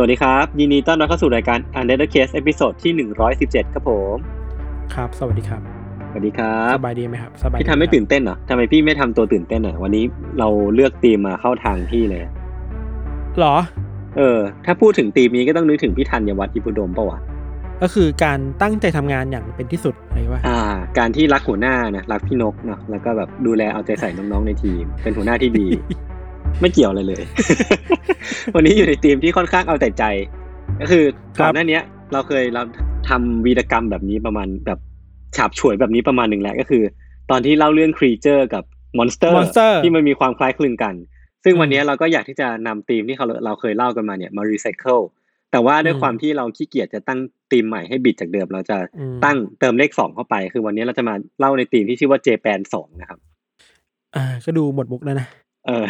สวัสดีครับ ยินดีต้อนรับเข้าสู่รายการ Untitled Case episode ที่ 117 ครับผม ครับ สวัสดีครับ สวัสดีครับสบายดีไหมครับสบายดีพี่ทำไมไม่ตื่นเต้นเหรอทำไมพี่ไม่ทำตัวตื่นเต้นอะวันนี้เราเลือกธีมมาเข้าทางพี่เลยหรอ เออ ถ้าพูดถึงธีมนี้ก็ต้องนึกถึงพี่ธัญวัฒน์อิพภูดมปะวะก็คือการตั้งใจทำงานอย่างเป็นที่สุดอะไรว่าอ่า การที่รักหัวหน้านะรักพี่นกเนาะแล้วก็แบบดูแลเอาใจใส่น้องๆในทีม เป็นหัวหน้าที่ดี ไม่เกี่ยวอะไรเลย วันนี้อยู่ในทีมที่ค่อนข้างเอาแต่ใจ ก็คือครับก่อนหน้าเนี้ยเราเคยเราทำวีรกรรมแบบนี้ประมาณแบบฉาบฉวยแบบนี้ประมาณหนึ่งแล้วก็คือ ตอนที่เล่าเรื่อง creature กับมอนสเตอร์ Monster ที่มันมีความคล้ายคลึงกัน ซึ่งวันนี้อืมเราก็อยากที่จะนำธีมที่เขาเราเคยเล่ากันมาเนี่ยมารีไซเคิลแต่ว่าด้วยอืมความที่เราขี้เกียจจะตั้งธีมใหม่ให้บิดจากเดิม เราจะอืมตั้งเติมเลขสองเข้าไป คือวันนี้เราจะมาเล่าในธีมที่ชื่อว่า Japan สองนะครับ อ่า ก็ดูหมดมุกแล้วนะ เออ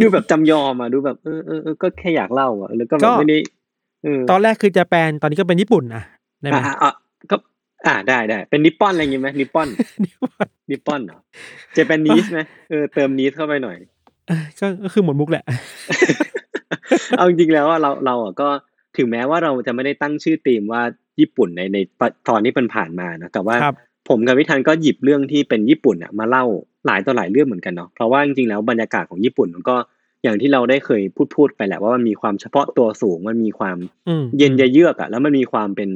ดูแบบจำยอมอะดูแบบเออเออเออก็แค่อยากเล่าอะแล้วก็แบก็บไม่ได้เออตอนแรกคือจะแปลนตอนนี้ก็เป็นญี่ปุ่นนะได้ไหมอะอะอะก็อ่าได้ได้เป็นนิปปอนอะไรอย่างงี้ไหมนิปปอนนิปปอนเหรอเจแปนนีสไหมเออเติมนีสเข้าไปหน่อยเออก็ก็คือหมดมุกแหละ เอาจริงๆแล้วอะเราเราอะก็ถึงแม้ว่าเราจะไม่ได้ตั้งชื่อธีมว่าญี่ปุ่นในในตอนที่เป็นผ่านมานะแต่ว่าครับผมกับวิธันก็หยิบเรื่องที่เป็นญี่ปุ่นอะมาเล่า หลายต่อหลายเรื่องเหมือนกันเนาะเพราะว่าจริงๆแล้วบรรยากาศของญี่ปุ่นมันก็อย่างที่เราได้เคยพูดพูดไปแหละว่ามันมีความเฉพาะตัวสูงมันมีความอืมเย็นเยือกอะแล้วมันมีความเป็น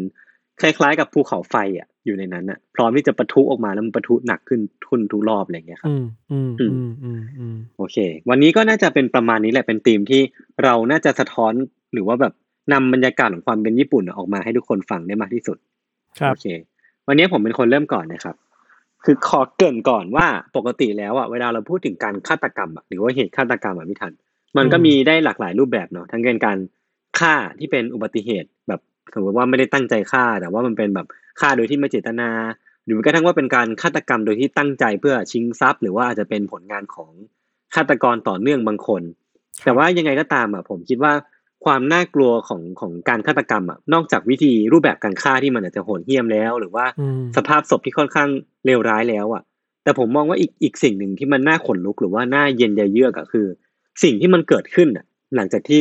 คล้ายๆ กับภูเขาไฟอะอยู่ในนั้นอะพร้อมที่จะปะทุออกมาแล้วมันปะทุหนักขึ้นทุนทุกรอบอะไรอย่างเงี้ยครับอืมอืมอืมอืมอืมโอเค วันนี้ก็น่าจะเป็นประมาณนี้แหละเป็นธีมที่เราน่าจะสะท้อนหรือว่าแบบนำบรรยากาศของความเป็นญี่ปุ่นออกมาให้ทุกคนฟังได้มากที่สุดครับโอเค วันนี้ผมเป็นคนเริ่มก่อนนะครับ คือขอเกินก่อนว่าปกติแล้วอะเวลาเราพูดถึงการฆาตกรรมอะหรือว่าเหตุฆาตกรรมอะพี่ทัน มันก็มีได้หลากหลายรูปแบบเนาะทั้งเป็นการฆ่าที่เป็นอุบัติเหตุแบบสมมติว่าไม่ได้ตั้งใจฆ่า แต่ว่ามันเป็นแบบฆ่าโดยที่ไม่เจตนา หรือแม้กระทั่งว่าเป็นการฆาตกรรมโดยที่ตั้งใจเพื่อชิงทรัพย์ หรือว่าอาจจะเป็นผลงานของฆาตกรต่อเนื่องบางคน แต่ว่ายังไงก็ตามอะผมคิดว่า ความน่ากลัวของของการฆาตกรรมอะนอกจากวิธีรูปแบบการฆ่าที่มันอาจจะโหดเหี้ยมแล้ว หรือว่าอืมสภาพศพที่ค่อนข้างเลวร้ายแล้วอะ แต่ผมมองว่าอีกอีกสิ่งหนึ่งที่มันน่าขนลุกหรือว่าน่าเย็นใจเยือกอะคือ สิ่งที่มันเกิดขึ้นอะ หลังจากที่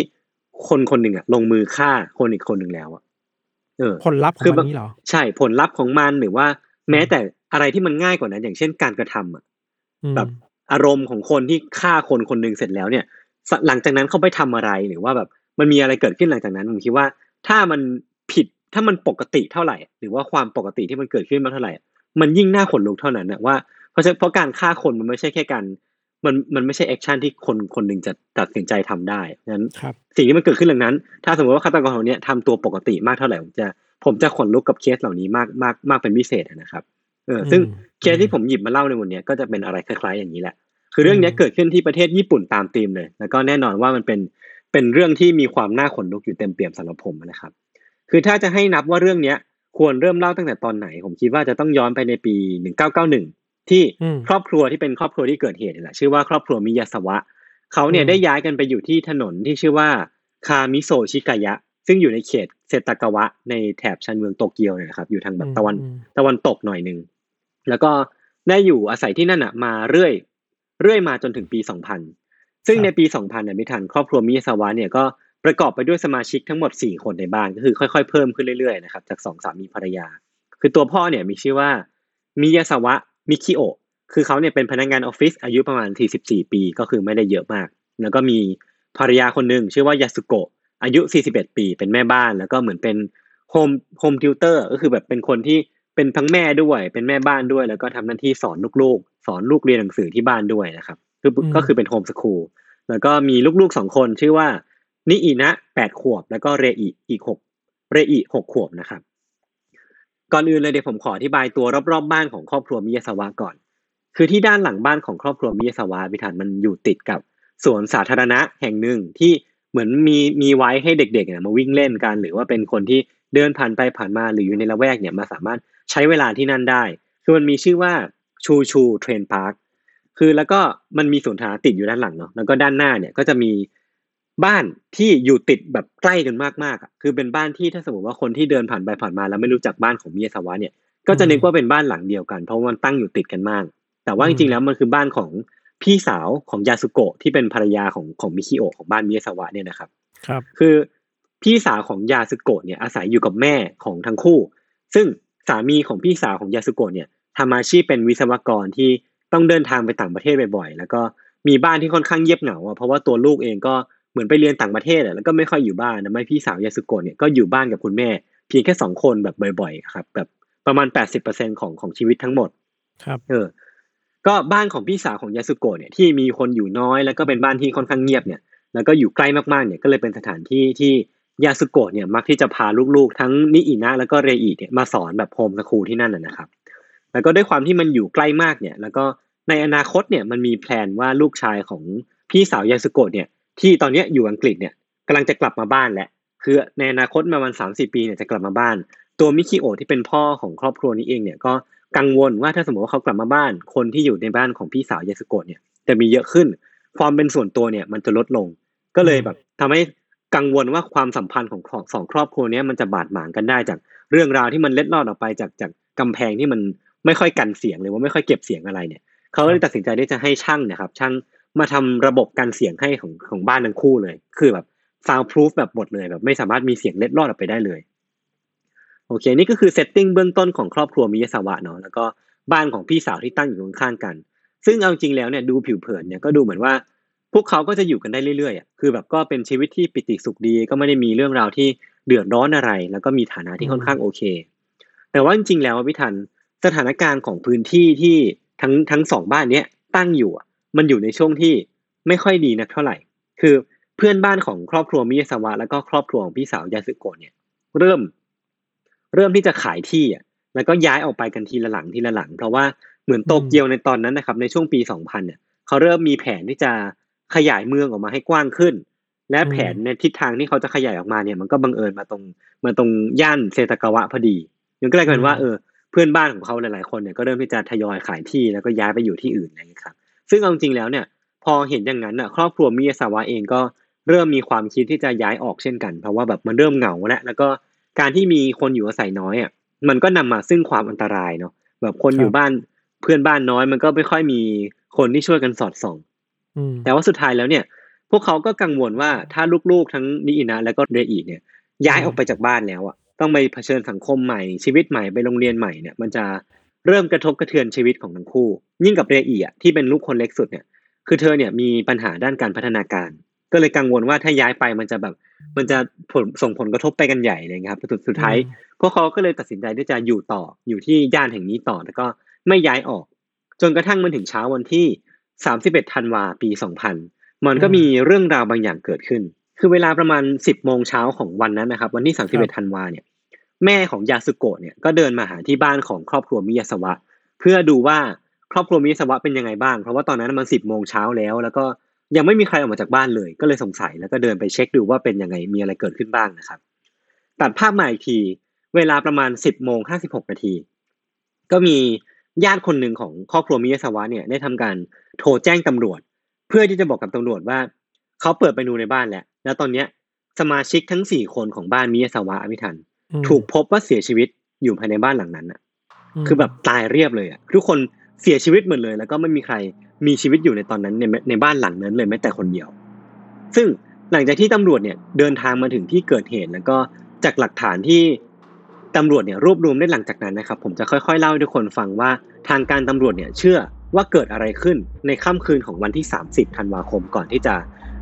คนคนหนึ่งอะ ลงมือฆ่าคนอีกคนหนึ่งแล้วอะเออผลลัพธ์ของคือมันนี้เหรอใช่ผลลัพธ์ของมันหรือว่า แม้แต่อะไรที่มันง่ายกว่านั้น อย่างเช่นการกระทำอะอืมแบบอารมณ์ของคนที่ฆ่าคนคนหนึ่งเสร็จแล้วเนี่ยสหลังจากนั้นเขาไปทำอะไรหรือว่าแบบ มันมีอะไรเกิดขึ้นหลังจากนั้นผมคิดว่า ถ้ามันผิดถ้ามันปกติเท่าไหร่ หรือว่าความปกติที่มันเกิดขึ้นมาเท่าไหร่ มันยิ่งน่าขนลุกเท่านั้นนะว่าเพราะฉะเพราะการฆ่าคนมันไม่ใช่แค่การมันมันไม่ใช่แอคชั่นที่คนคนหนึ่งจะตัดสินใจทำได้นั้นครับสิ่งที่มันเกิดขึ้นหลังนั้น ถ้าสมมติว่าฆาตกรคนเนี้ยทำตัวปกติมากเท่าไหร่ผมจะผมจะขนลุกกับเคสเหล่านี้มากมากมากเป็นพิเศษนะครับเออซึ่งอืมเคสที่ผมหยิบมาเล่าในวันเนี้ยก็จะเป็นอะไรคล้ายๆอย่างนี้แหละ คือเรื่องเนี้ยเกิดขึ้นที่ประเทศญี่ปุ่นตามธีมเลย แล้วก็แน่นอนว่ามันเป็น เป็นเรื่องที่มีความน่าขนลุกอยู่เต็มเปี่ยมสำหรับผมนะครับ คือถ้าจะให้นับว่าเรื่องเนี้ยควรเริ่มเล่าตั้งแต่ตอนไหน ผมคิดว่าจะต้องย้อนไปในปี 1991 ที่อืมครอบครัวที่เป็นครอบครัวที่เกิดเหตุนี่แหละชื่อว่าครอบครัวมิยาสวะเขาเนี่ยอืมได้ย้ายกันไปอยู่ที่ถนนที่ชื่อว่าคามิโซชิกายะ ซึ่งอยู่ในเขตเซตากาวะ ในแถบชานเมืองโตเกียวเนี่ยนะครับอยู่ทางแบบตะวันอืมตะวันตกหน่อยหนึ่งแล้วก็ได้อยู่อาศัยที่นั่นอะมาเรื่อยเรื่อยมาจนถึงปี 2000 ซึ่งครับในปี 2000เนี่ยไม่ทันครอบครัวมิยาสวะเนี่ยก็ประกอบไปด้วยสมาชิกทั้งหมด 4 คนในบ้านก็คือค่อยๆ เพิ่มขึ้นเรื่อยๆนะครับจากสองสามีภรรยา คือตัวพ่อเนี่ยมีชื่อว่ามิยาสวะมิคิโอะคือเขาเนี่ยเป็นพนักงานออฟฟิศอายุประมาณ 44 ปีก็คือไม่ได้เยอะมาก แล้วก็มีภรรยาคนหนึ่งชื่อว่ายาสุโกะอายุ 41 ปี เป็นแม่บ้าน แล้วก็เหมือนเป็น home home tutor ก็คือแบบเป็นคนที่ไปเป็นทั้งแม่ด้วย เป็นแม่บ้านด้วย แล้วก็ทำหน้าที่สอนลูกๆ สอนลูกเรียนหนังสือที่บ้านด้วยนะครับ คือก็คือเป็น home school แล้วก็มีลูกๆสองคนชื่อว่านิอินะแปดขวบ แล้วก็เรอิอีกหกเรอิหกขวบนะครับ ก่อนอื่นเลยเดี๋ยวผมขออธิบายตัวรอบๆบ้านของครอบครัวมิยาสวะก่อน คือที่ด้านหลังบ้านของครอบครัวมิยาสวะพิธานมันอยู่ติดกับสวนสาธารณะแห่งหนึ่งที่เหมือนมีมีไว้ให้เด็กๆเนี่ยมาวิ่งเล่นกัน หรือว่าเป็นคนที่เดินผ่านไปผ่านมาหรืออยู่ในละแวกเนี่ยมาสามารถใช้เวลาที่นั่นได้ คือมันมีชื่อว่า Choo Choo Train Park คือแล้วก็มันมีสวนสาธารณะติดอยู่ด้านหลังเนาะแล้วก็ด้านหน้าเนี่ยก็จะมีบ้านที่อยู่ติดแบบใกล้กันมากๆอะคือเป็นบ้านที่ถ้าสมมติว่าคนที่เดินผ่านไปผ่านมาแล้วไม่รู้จักบ้านของมิยาสวะเนี่ยก็จะนึกว่าเป็นบ้านหลังเดียวกัน เพราะมันตั้งอยู่ติดกันมาก แต่ว่าจริงๆแล้วมันคือบ้านของพี่สาวของยาสุโกะที่เป็นภรรยาของของมิคิโอะของบ้านมิยาสวะเนี่ยนะครับ ครับ คือพี่สาวของยาสึโกะเนี่ยอาศัยอยู่กับแม่ของทั้งคู่ ซึ่งสามีของพี่สาวของยาสึโกะเนี่ยทำอาชีพเป็นวิศวกรที่ ต้องเดินทางไปต่างประเทศบ่อยๆ แล้วก็มีบ้านที่ค่อนข้างเงียบเหงาอะเพราะว่าตัวลูกเองก็เหมือนไปเรียนต่างประเทศอะแล้วก็ไม่ค่อยอยู่บ้านนะไม่พี่สาวยาสึโกะเนี่ยก็อยู่บ้านกับคุณแม่ เพียงแค่สองคนแบบบ่อยๆครับแบบประมาณแปดสิบเปอร์เซ็นของของชีวิตทั้งหมด ครับ เออ ก็บ้านของพี่สาวของยาสุโกะเนี่ยที่มีคนอยู่น้อยแล้วก็เป็นบ้านที่ค่อนข้างเงียบเนี่ยแล้วก็อยู่ใกล้มากๆเนี่ยก็เลยเป็นสถานที่ที่ยาสุโกะเนี่ยมักที่จะพาลูกๆ ทั้งนิอินะแล้วก็เรอิเนี่ยมาสอนแบบโฮมสคูลที่นั่นนะนะครับ แล้วก็ด้วยความที่มันอยู่ใกล้มากเนี่ย แล้วก็ในอนาคตเนี่ยมันมีแพลนว่าลูกชายของพี่สาวยาสุโกะเนี่ย ที่ตอนนี้อยู่อังกฤษเนี่ยกำลังจะกลับมาบ้านแหละ คือในอนาคตประมาณสามสี่ปีเนี่ยจะกลับมาบ้าน ตัวมิคิโอที่เป็นพ่อของครอบครัวนี้เองเนี่ยก็กังวลว่าถ้าสมมติว่าเขากลับมาบ้าน คนที่อยู่ในบ้านของพี่สาวยาสุโกะเนี่ยจะมีเยอะขึ้น ความเป็นส่วนตัวเนี่ยมันจะลดลง ก็เลยแบบทำให้กังวลว่าความสัมพันธ์ของสองครอบครัวนี้มันจะบาดหมางกันได้จากเรื่องราวที่มันเล็ดลอดออกไปจากจากกำแพงที่มัน ไม่ค่อยกันเสียงหรือว่าไม่ค่อยเก็บเสียงอะไรเนี่ยเขาเลยตัดสินใจที่จะให้ช่างนะครับช่างมาทำระบบกันเสียงให้ของของบ้านทั้งคู่เลย คือแบบ soundproof แบบหมดเลยแบบไม่สามารถมีเสียงเล็ดลอดออกไปได้เลยโอเคนี่ก็คือ setting เบื้องต้นของครอบครัวมิยาสวะเนาะแล้วก็บ้านของพี่สาวที่ตั้งอยู่ข้างๆกัน ซึ่งเอาจริงแล้วเนี่ยดูผิวเผินเนี่ยก็ดูเหมือนว่า พวกเขาก็จะอยู่กันได้เรื่อยๆอะคือแบบก็เป็นชีวิตที่ปิติสุขดีก็ไม่ได้มีเรื่องราวที่เดือดร้อนอะไร แล้วก็มีฐานะที่ค่อนข้างโอเค แต่ว่าจริงๆแล้วพี่ทัน สถานการณ์ของพื้นที่ที่ทั้งทั้งสองบ้านเนี้ยตั้งอยู่มันอยู่ในช่วงที่ไม่ค่อยดีนักเท่าไหร่ คือเพื่อนบ้านของครอบครัวมิยาสวะแล้วก็ครอบครัวของพี่สาวยาสึโกะเนี่ย เริ่ม เริ่มที่จะขายที่อะแล้วก็ย้ายออกไปกันทีละหลังทีละหลัง เพราะว่าเหมือนโตเกียวในตอนนั้นนะครับ ในช่วงปี2000เนี่ยเขาเริ่มมีแผนที่จะขยายเมืองออกมาให้กว้างขึ้น และแผนในทิศทางที่เขาจะขยายออกมาเนี่ย มันก็บังเอิญมาตรงมาตรงย่านเซตากาวะพอดีมันก็เลยกลายเป็นว่าเออ เพื่อนบ้านของเขาหลายๆคนเนี่ยก็เริ่มที่จะทยอยขายที่แล้วก็ย้ายไปอยู่ที่อื่นอะไรอย่างนี้ครับ ซึ่งเอาจริงแล้วเนี่ยพอเห็นอย่างนั้นน่ะครอบครัวมิยาสาวะเองก็เริ่มมีความคิดที่จะย้ายออกเช่นกัน เพราะว่าแบบมันเริ่มเหงาแล้วแล้วก็การที่มีคนอยู่อาศัยน้อยอะมันก็นำมาซึ่งความอันตรายเนาะแบบคนอยู่บ้านเพื่อนบ้านน้อยมันก็ไม่ค่อยมีคนที่ช่วยกันสอดส่องอืมแต่ว่าสุดท้ายแล้วเนี่ย พวกเขาก็กังวลว่าถ้าลูกๆทั้งนิอินะและก็เรอิเนี่ยย้ายออกไปจากบ้านแล้วอะ ต้องไปเผชิญสังคมใหม่ชีวิตใหม่ไปโรงเรียนใหม่เนี่ยมันจะเริ่มกระทบกระเทือนชีวิตของทั้งคู่ ยิ่งกับเรอิอะที่เป็นลูกคนเล็กสุดเนี่ยคือเธอเนี่ยมีปัญหาด้านการพัฒนาการ ก็เลยกังวลว่าถ้าย้ายไปมันจะแบบมันจะผลส่งผลกระทบไปกันใหญ่เลยครับสุดสุดท้ายพวกเขาก็เลยตัดสินใจที่จะอยู่ต่ออยู่ที่ย่านแห่งนี้ต่อแล้วก็ไม่ย้ายออก จนกระทั่งมันถึงเช้าวันที่ 31ธันวาปี 2000 มันก็มีเรื่องราวบางอย่างเกิดขึ้น คือเวลาประมาณ 10โมงเช้าของวันนั้นนะครับ วันที่ 31ธันวาเนี่ย แม่ของยาสุโกะเนี่ยก็เดินมาหาที่บ้านของครอบครัวมิยาสวะ เพื่อดูว่าครอบครัวมิยาสวะเป็นยังไงบ้าง เพราะว่าตอนนั้นมัน10โมงเช้าแล้ว แล้วก็ยังไม่มีใครออกมาจากบ้านเลย ก็เลยสงสัยแล้วก็เดินไปเช็คดูว่าเป็นยังไงมีอะไรเกิดขึ้นบ้างนะครับ ตัดภาพมาอีกที เวลาประมาณ10โมง56นาทีก็มีญาติคนหนึ่งของครอบครัวมิยาสวะเนี่ยได้ทำการโทรแจ้งตำรวจ เพื่อที่จะบอกกับตำรวจว่า เขาเปิดไปดูในบ้านแล้วแล้วตอนเนี้ยสมาชิกทั้งสี่คนของบ้านมิยาสวะอภิทัน ถูกพบว่าเสียชีวิตอยู่ภายในบ้านหลังนั้นอะมคือแบบตายเรียบเลยอะทุกคนเสียชีวิตหมดเลย แล้วก็ไม่มีใครมีชีวิตอยู่ในตอนนั้นในในบ้านหลังนั้นเลยแม้แต่คนเดียว ซึ่งหลังจากที่ตำรวจเนี่ยเดินทางมาถึงที่เกิดเหตุแล้วก็จากหลักฐานที่ตำรวจเนี่ยรวบรวมได้หลังจากนั้นนะครับ ผมจะค่อยๆเล่าให้ทุกคนฟังว่าทางการตำรวจเนี่ยเชื่อว่าเกิดอะไรขึ้นในค่ำคืนของวันที่ 30 ธันวาคมก่อนที่จะ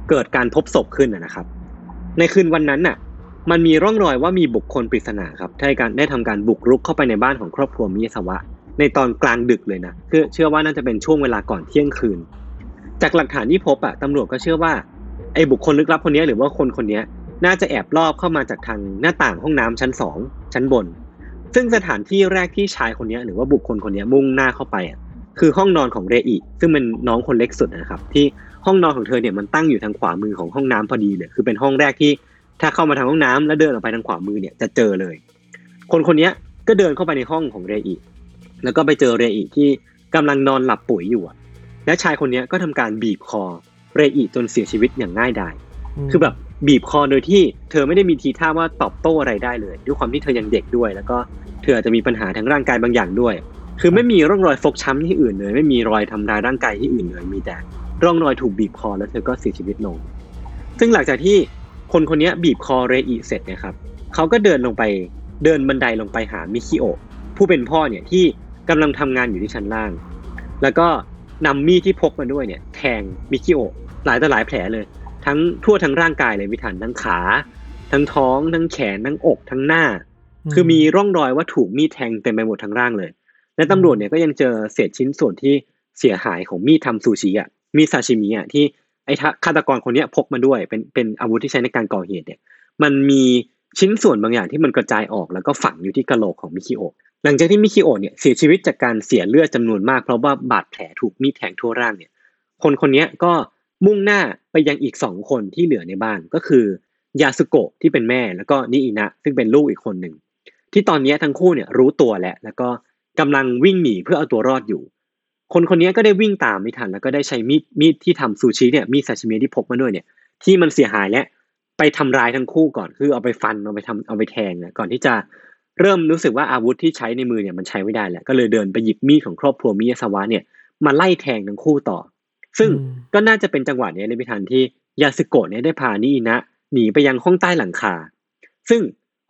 เกิดการพบศพขึ้นนะนะครับ ในคืนวันนั้นน่ะ มันมีร่องรอยว่ามีบุคคลปริศนาครับได้การได้ทำการบุกรุกเข้าไปในบ้านของครอบครัวมิยาสวะ ในตอนกลางดึกเลยนะคือเชื่อว่าน่าจะเป็นช่วงเวลาก่อนเที่ยงคืน จากหลักฐานที่พบอะตำรวจก็เชื่อว่าไอ้บุคคลลึกลับคนนี้หรือว่าคนคนนี้น่าจะแอบลอบเข้ามาจากทางหน้าต่างห้องน้ำชั้นสองชั้นบน ซึ่งสถานที่แรกที่ชายคนนี้หรือว่าบุคคลคนนี้มุ่งหน้าเข้าไปอะคือห้องนอนของเรอิ ซึ่งเป็นน้องคนเล็กสุดนะครับ ที่ห้องนอนของเธอเนี่ยมันตั้งอยู่ทางขวามือของห้องน้ำพอดีเลยคือเป็นห้องแรกที่ ถ้าเข้ามาทางห้องน้ำแล้วเดินออกไปทางขวามือเนี่ยจะเจอเลย คนคนนี้ก็เดินเข้าไปในห้องของเรอิแล้วก็ไปเจอเรอิที่กำลังนอนหลับปุ๋ยอยู่อะและชายคนนี้ก็ทำการบีบคอเรอิจนเสียชีวิตอย่างง่ายดายคือแบบบีบคอโดยที่เธอไม่ได้มีทีท่าว่าตอบโต้อะไรได้เลย ด้วยความที่เธอยังเด็กด้วย แล้วก็เธออาจจะมีปัญหาทางร่างกายบางอย่างด้วย คือไม่มีร่องรอยฟกช้ำที่อื่นเลย ไม่มีรอยทำร้ายร่างกายที่อื่นเลยมีแต่ร่องรอยถูกบีบคอแล้วเธอก็เสียชีวิตลง ซึ่งหลังจากที่ คนคนนี้บีบคอเรอิเสร็จเนะครับเขาก็เดินลงไปเดินบันไดลงไปหามิคิโอะผู้เป็นพ่อเนี่ยที่กำลังทำงานอยู่ที่ชั้นล่าง แล้วก็นำมีดที่พกมาด้วยเนี่ยแทงมิคิโอะหลายต่อหลายแผลเลย ทั้งทั่วทั้งร่างกายเลยวิถันทั้งขา ทั้งท้อง ทั้งแขนทั้งอกทั้งหน้า คือมีร่องรอยว่าถูกมีดแทงเต็มไปหมดทั้งร่างเลย และตำรวจเนี่ยก็ยังเจอเศษชิ้นส่วนที่เสียหายของมีดทำซูชิอะมีดซาชิมิอะที่ ไอ้ฆาตกรคนนี้พกมาด้วยเป็นเป็นอาวุธที่ใช้ในการก่อเหตุเนี่ยมันมีชิ้นส่วนบางอย่างที่มันกระจายออกแล้วก็ฝังอยู่ที่กะโหลกของมิคิโอหลังจากที่มิคิโอเนี่ยเสียชีวิตจากการเสียเลือดจำนวนมากเพราะว่าบาดแผลถูกมีดแทงทั่วร่างเนี่ยคนคนนี้ก็มุ่งหน้าไปยังอีกสองคนที่เหลือในบ้านก็คือยาสุโกะที่เป็นแม่แล้วก็นิอินะซึ่งเป็นลูกอีกคนหนึ่งที่ตอนนี้ทั้งคู่เนี่ยรู้ตัวแล้วแล้วก็กำลังวิ่งหนีเพื่อเอาตัวรอดอยู่ คนคนนี้ก็ได้วิ่งตามไม่ทันแล้วก็ได้ใช้มีดมีดที่ทำซูชิเนี่ยมีดซาชิมิที่พกมาด้วยเนี่ยที่มันเสียหายและไปทำร้ายทั้งคู่ก่อนคือเอาไปฟันเอาไปทำเอาไปแทงเนี่ยก่อนที่จะเริ่มรู้สึกว่าอาวุธที่ใช้ในมือเนี่ยมันใช้ไม่ได้แล้วก็เลยเดินไปหยิบมีดของครอบครัวมิยาสวะเนี่ยมาไล่แทงทั้งคู่ต่อ ซึ่งก็น่าจะเป็นจังหวะนี้ในพิธันที่ยาสึโกะเนี่ยได้พานิอินะหนีไปยังห้องใต้หลังคา ซึ่ง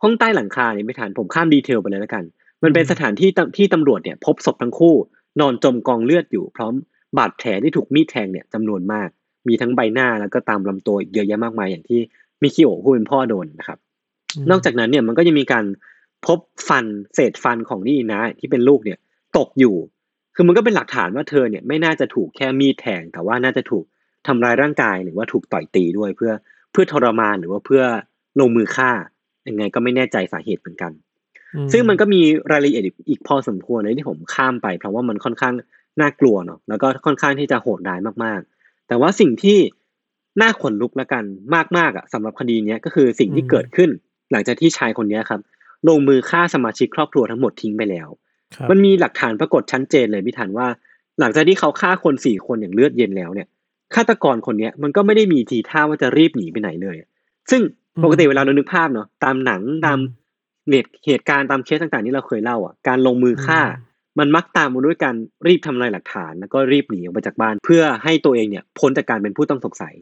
ห้องใต้หลังคาเนี่ยไม่ทันผมข้ามดีเทลไปเลยแล้วกัน มันเป็นสถานที่ที่ตำรวจเนี่ยพบศพทั้งคู่ นอนจมกองเลือดอยู่พร้อมบาดแผลที่ถูกมีดแทงเนี่ยจำนวนมาก มีทั้งใบหน้าแล้วก็ตามลำตัวเยอะแยะมากมายอย่างที่มิคิโอะผู้เป็นพ่อโดนนะครับ นอกจากนั้นเนี่ยมันก็ยังมีการพบฟันเศษฟันของนี่นะที่เป็นลูกเนี่ยตกอยู่ คือมันก็เป็นหลักฐานว่าเธอเนี่ยไม่น่าจะถูกแค่มีดแทง แต่ว่าน่าจะถูกทำร้ายร่างกายหรือว่าถูกต่อยตีด้วยเพื่อเพื่อทรมานหรือว่าเพื่อลงมือฆ่ายังไงก็ไม่แน่ใจสาเหตุเหมือนกัน ซึ่งมันก็มีรายละเอียดอีกพอสมควรเลยที่ผมข้ามไป เพราะว่ามันค่อนข้างน่ากลัวเนาะแล้วก็ค่อนข้างที่จะโหดร้ายมากๆ แต่ว่าสิ่งที่น่าขนลุกแล้วกันมากๆอะสำหรับคดีเนี้ยก็คือสิ่งที่เกิดขึ้น หลังจากที่ชายคนนี้ครับ ลงมือฆ่าสมาชิกครอบครัวทั้งหมดทิ้งไปแล้ว มันมีหลักฐานปรากฏชัดเจนเลยพิธันว่า หลังจากที่เขาฆ่าคนสี่คนอย่างเลือดเย็นแล้วเนี่ยฆาตกรคนเนี้ยมันก็ไม่ได้มีทีท่าว่าจะรีบหนีไปไหนเลย ซึ่งปกติเวลาเรานึกภาพเนาะตามหนังตาม เหตุการณ์ตามเคสต่างๆที่เราเคยเล่าอะการลงมือฆ่า มันมักตามมาด้วยการรีบทำลายหลักฐาน แล้วก็รีบหนีออกไปจากบ้าน เพื่อให้ตัวเองเนี่ยพ้นจากการเป็นผู้ต้องสงสัย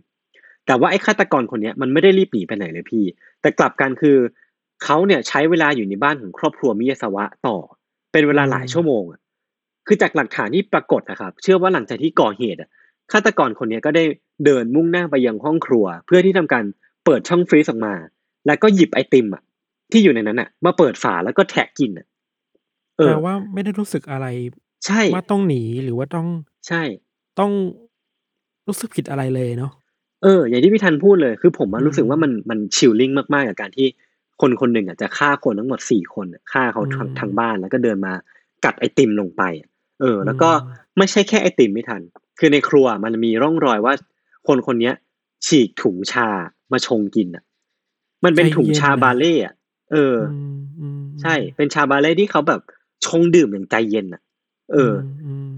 แต่ว่าไอ้ฆาตกรคนเนี้ยมันไม่ได้รีบหนีไปไหนเลยพี่ แต่กลับกันคือเขาเนี่ยใช้เวลาอยู่ในบ้านของครอบครัวมิยาสวะต่อ เป็นเวลาหลายชั่วโมงอะคือจากหลักฐานที่ปรากฏนะครับ เชื่อว่าหลังจากที่ก่อเหตุอะฆาตกรคนนี้ก็ได้เดินมุ่งหน้าไปยังห้องครัว เพื่อที่ทำการเปิดช่องฟรีซออกมา แล้วก็หยิบไอติมอะ ที่อยู่ในนั้นอะมาเปิดฝาแล้วก็แทะกินอะเออว่าไม่ได้รู้สึกอะไร ใช่ว่าต้องหนีหรือว่าต้องใช่ ต้องรู้สึกผิดอะไรเลยเนาะเออ อย่างที่พี่ทันพูดเลย คือผมมันรู้สึกว่ามันมันชิลลิ่งมากๆกับการที่คนคนหนึ่งอะจะฆ่าคนทั้งหมดสี่คนฆ่าเขาทางทางบ้านแล้วก็เดินมากัดไอติมลงไป เออ แล้วก็ไม่ใช่แค่ไอติมไม่ทัน คือในครัวมันมีร่องรอยว่า คนคนนี้ฉีกถุงชามาชงกินอะ มันเป็นถุงชาบาเล่อะ เออใช่ เป็นชาบาเล่ที่เขาแบบชงดื่มอย่างใจเย็นอะ เออ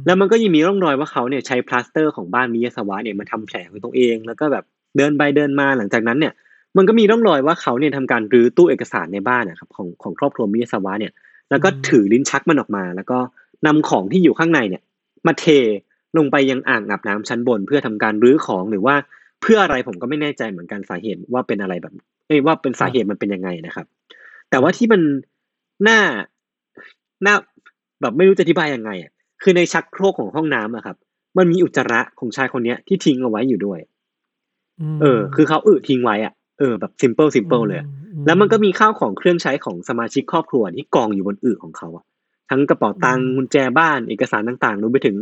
แล้วมันก็ยังมีร่องรอยว่าเขาเนี่ยใช้พลาสเตอร์ของบ้านมิยาสวะเนี่ยมาทำแผลของตัวเอง แล้วก็แบบเดินไปเดินมาหลังจากนั้นเนี่ย มันก็มีร่องรอยว่าเขาเนี่ยทำการรื้อตู้เอกสารในบ้านนะครับของของครอบครัวมิยาสวะเนี่ย แล้วก็ถือลิ้นชักมันออกมา แล้วก็นำของที่อยู่ข้างในเนี่ย มาเทลงไปยังอ่างอาบน้ำชั้นบน เพื่อทำการรื้อของหรือว่าเพื่ออะไรผมก็ไม่แน่ใจเหมือนกันสาเหตุว่าเป็นอะไรแบบเอ้ว่าเป็นสาเหตุมันเป็นยังไงนะครับ แต่ว่าที่มันน่าน่าแบบไม่รู้จะอธิบายยังไงอะคือในชักโครกของห้องน้ำอะครับ มันมีอุจจาระของชายคนเนี้ยที่ทิ้งเอาไว้อยู่ด้วย เออ คือเขาอึทิ้งไว้อะเออแบบซิมเ l ิลซิมเ l ิลเลยอะอืแล้วมันก็มีข้าวของเครื่องใช้ของสมาชิกครอบครัวที่กองอยู่บนอึของเขาอะทั้งกระเป๋าตังค์กุญแจบ้านเอกสารต่างๆรวมไปถึง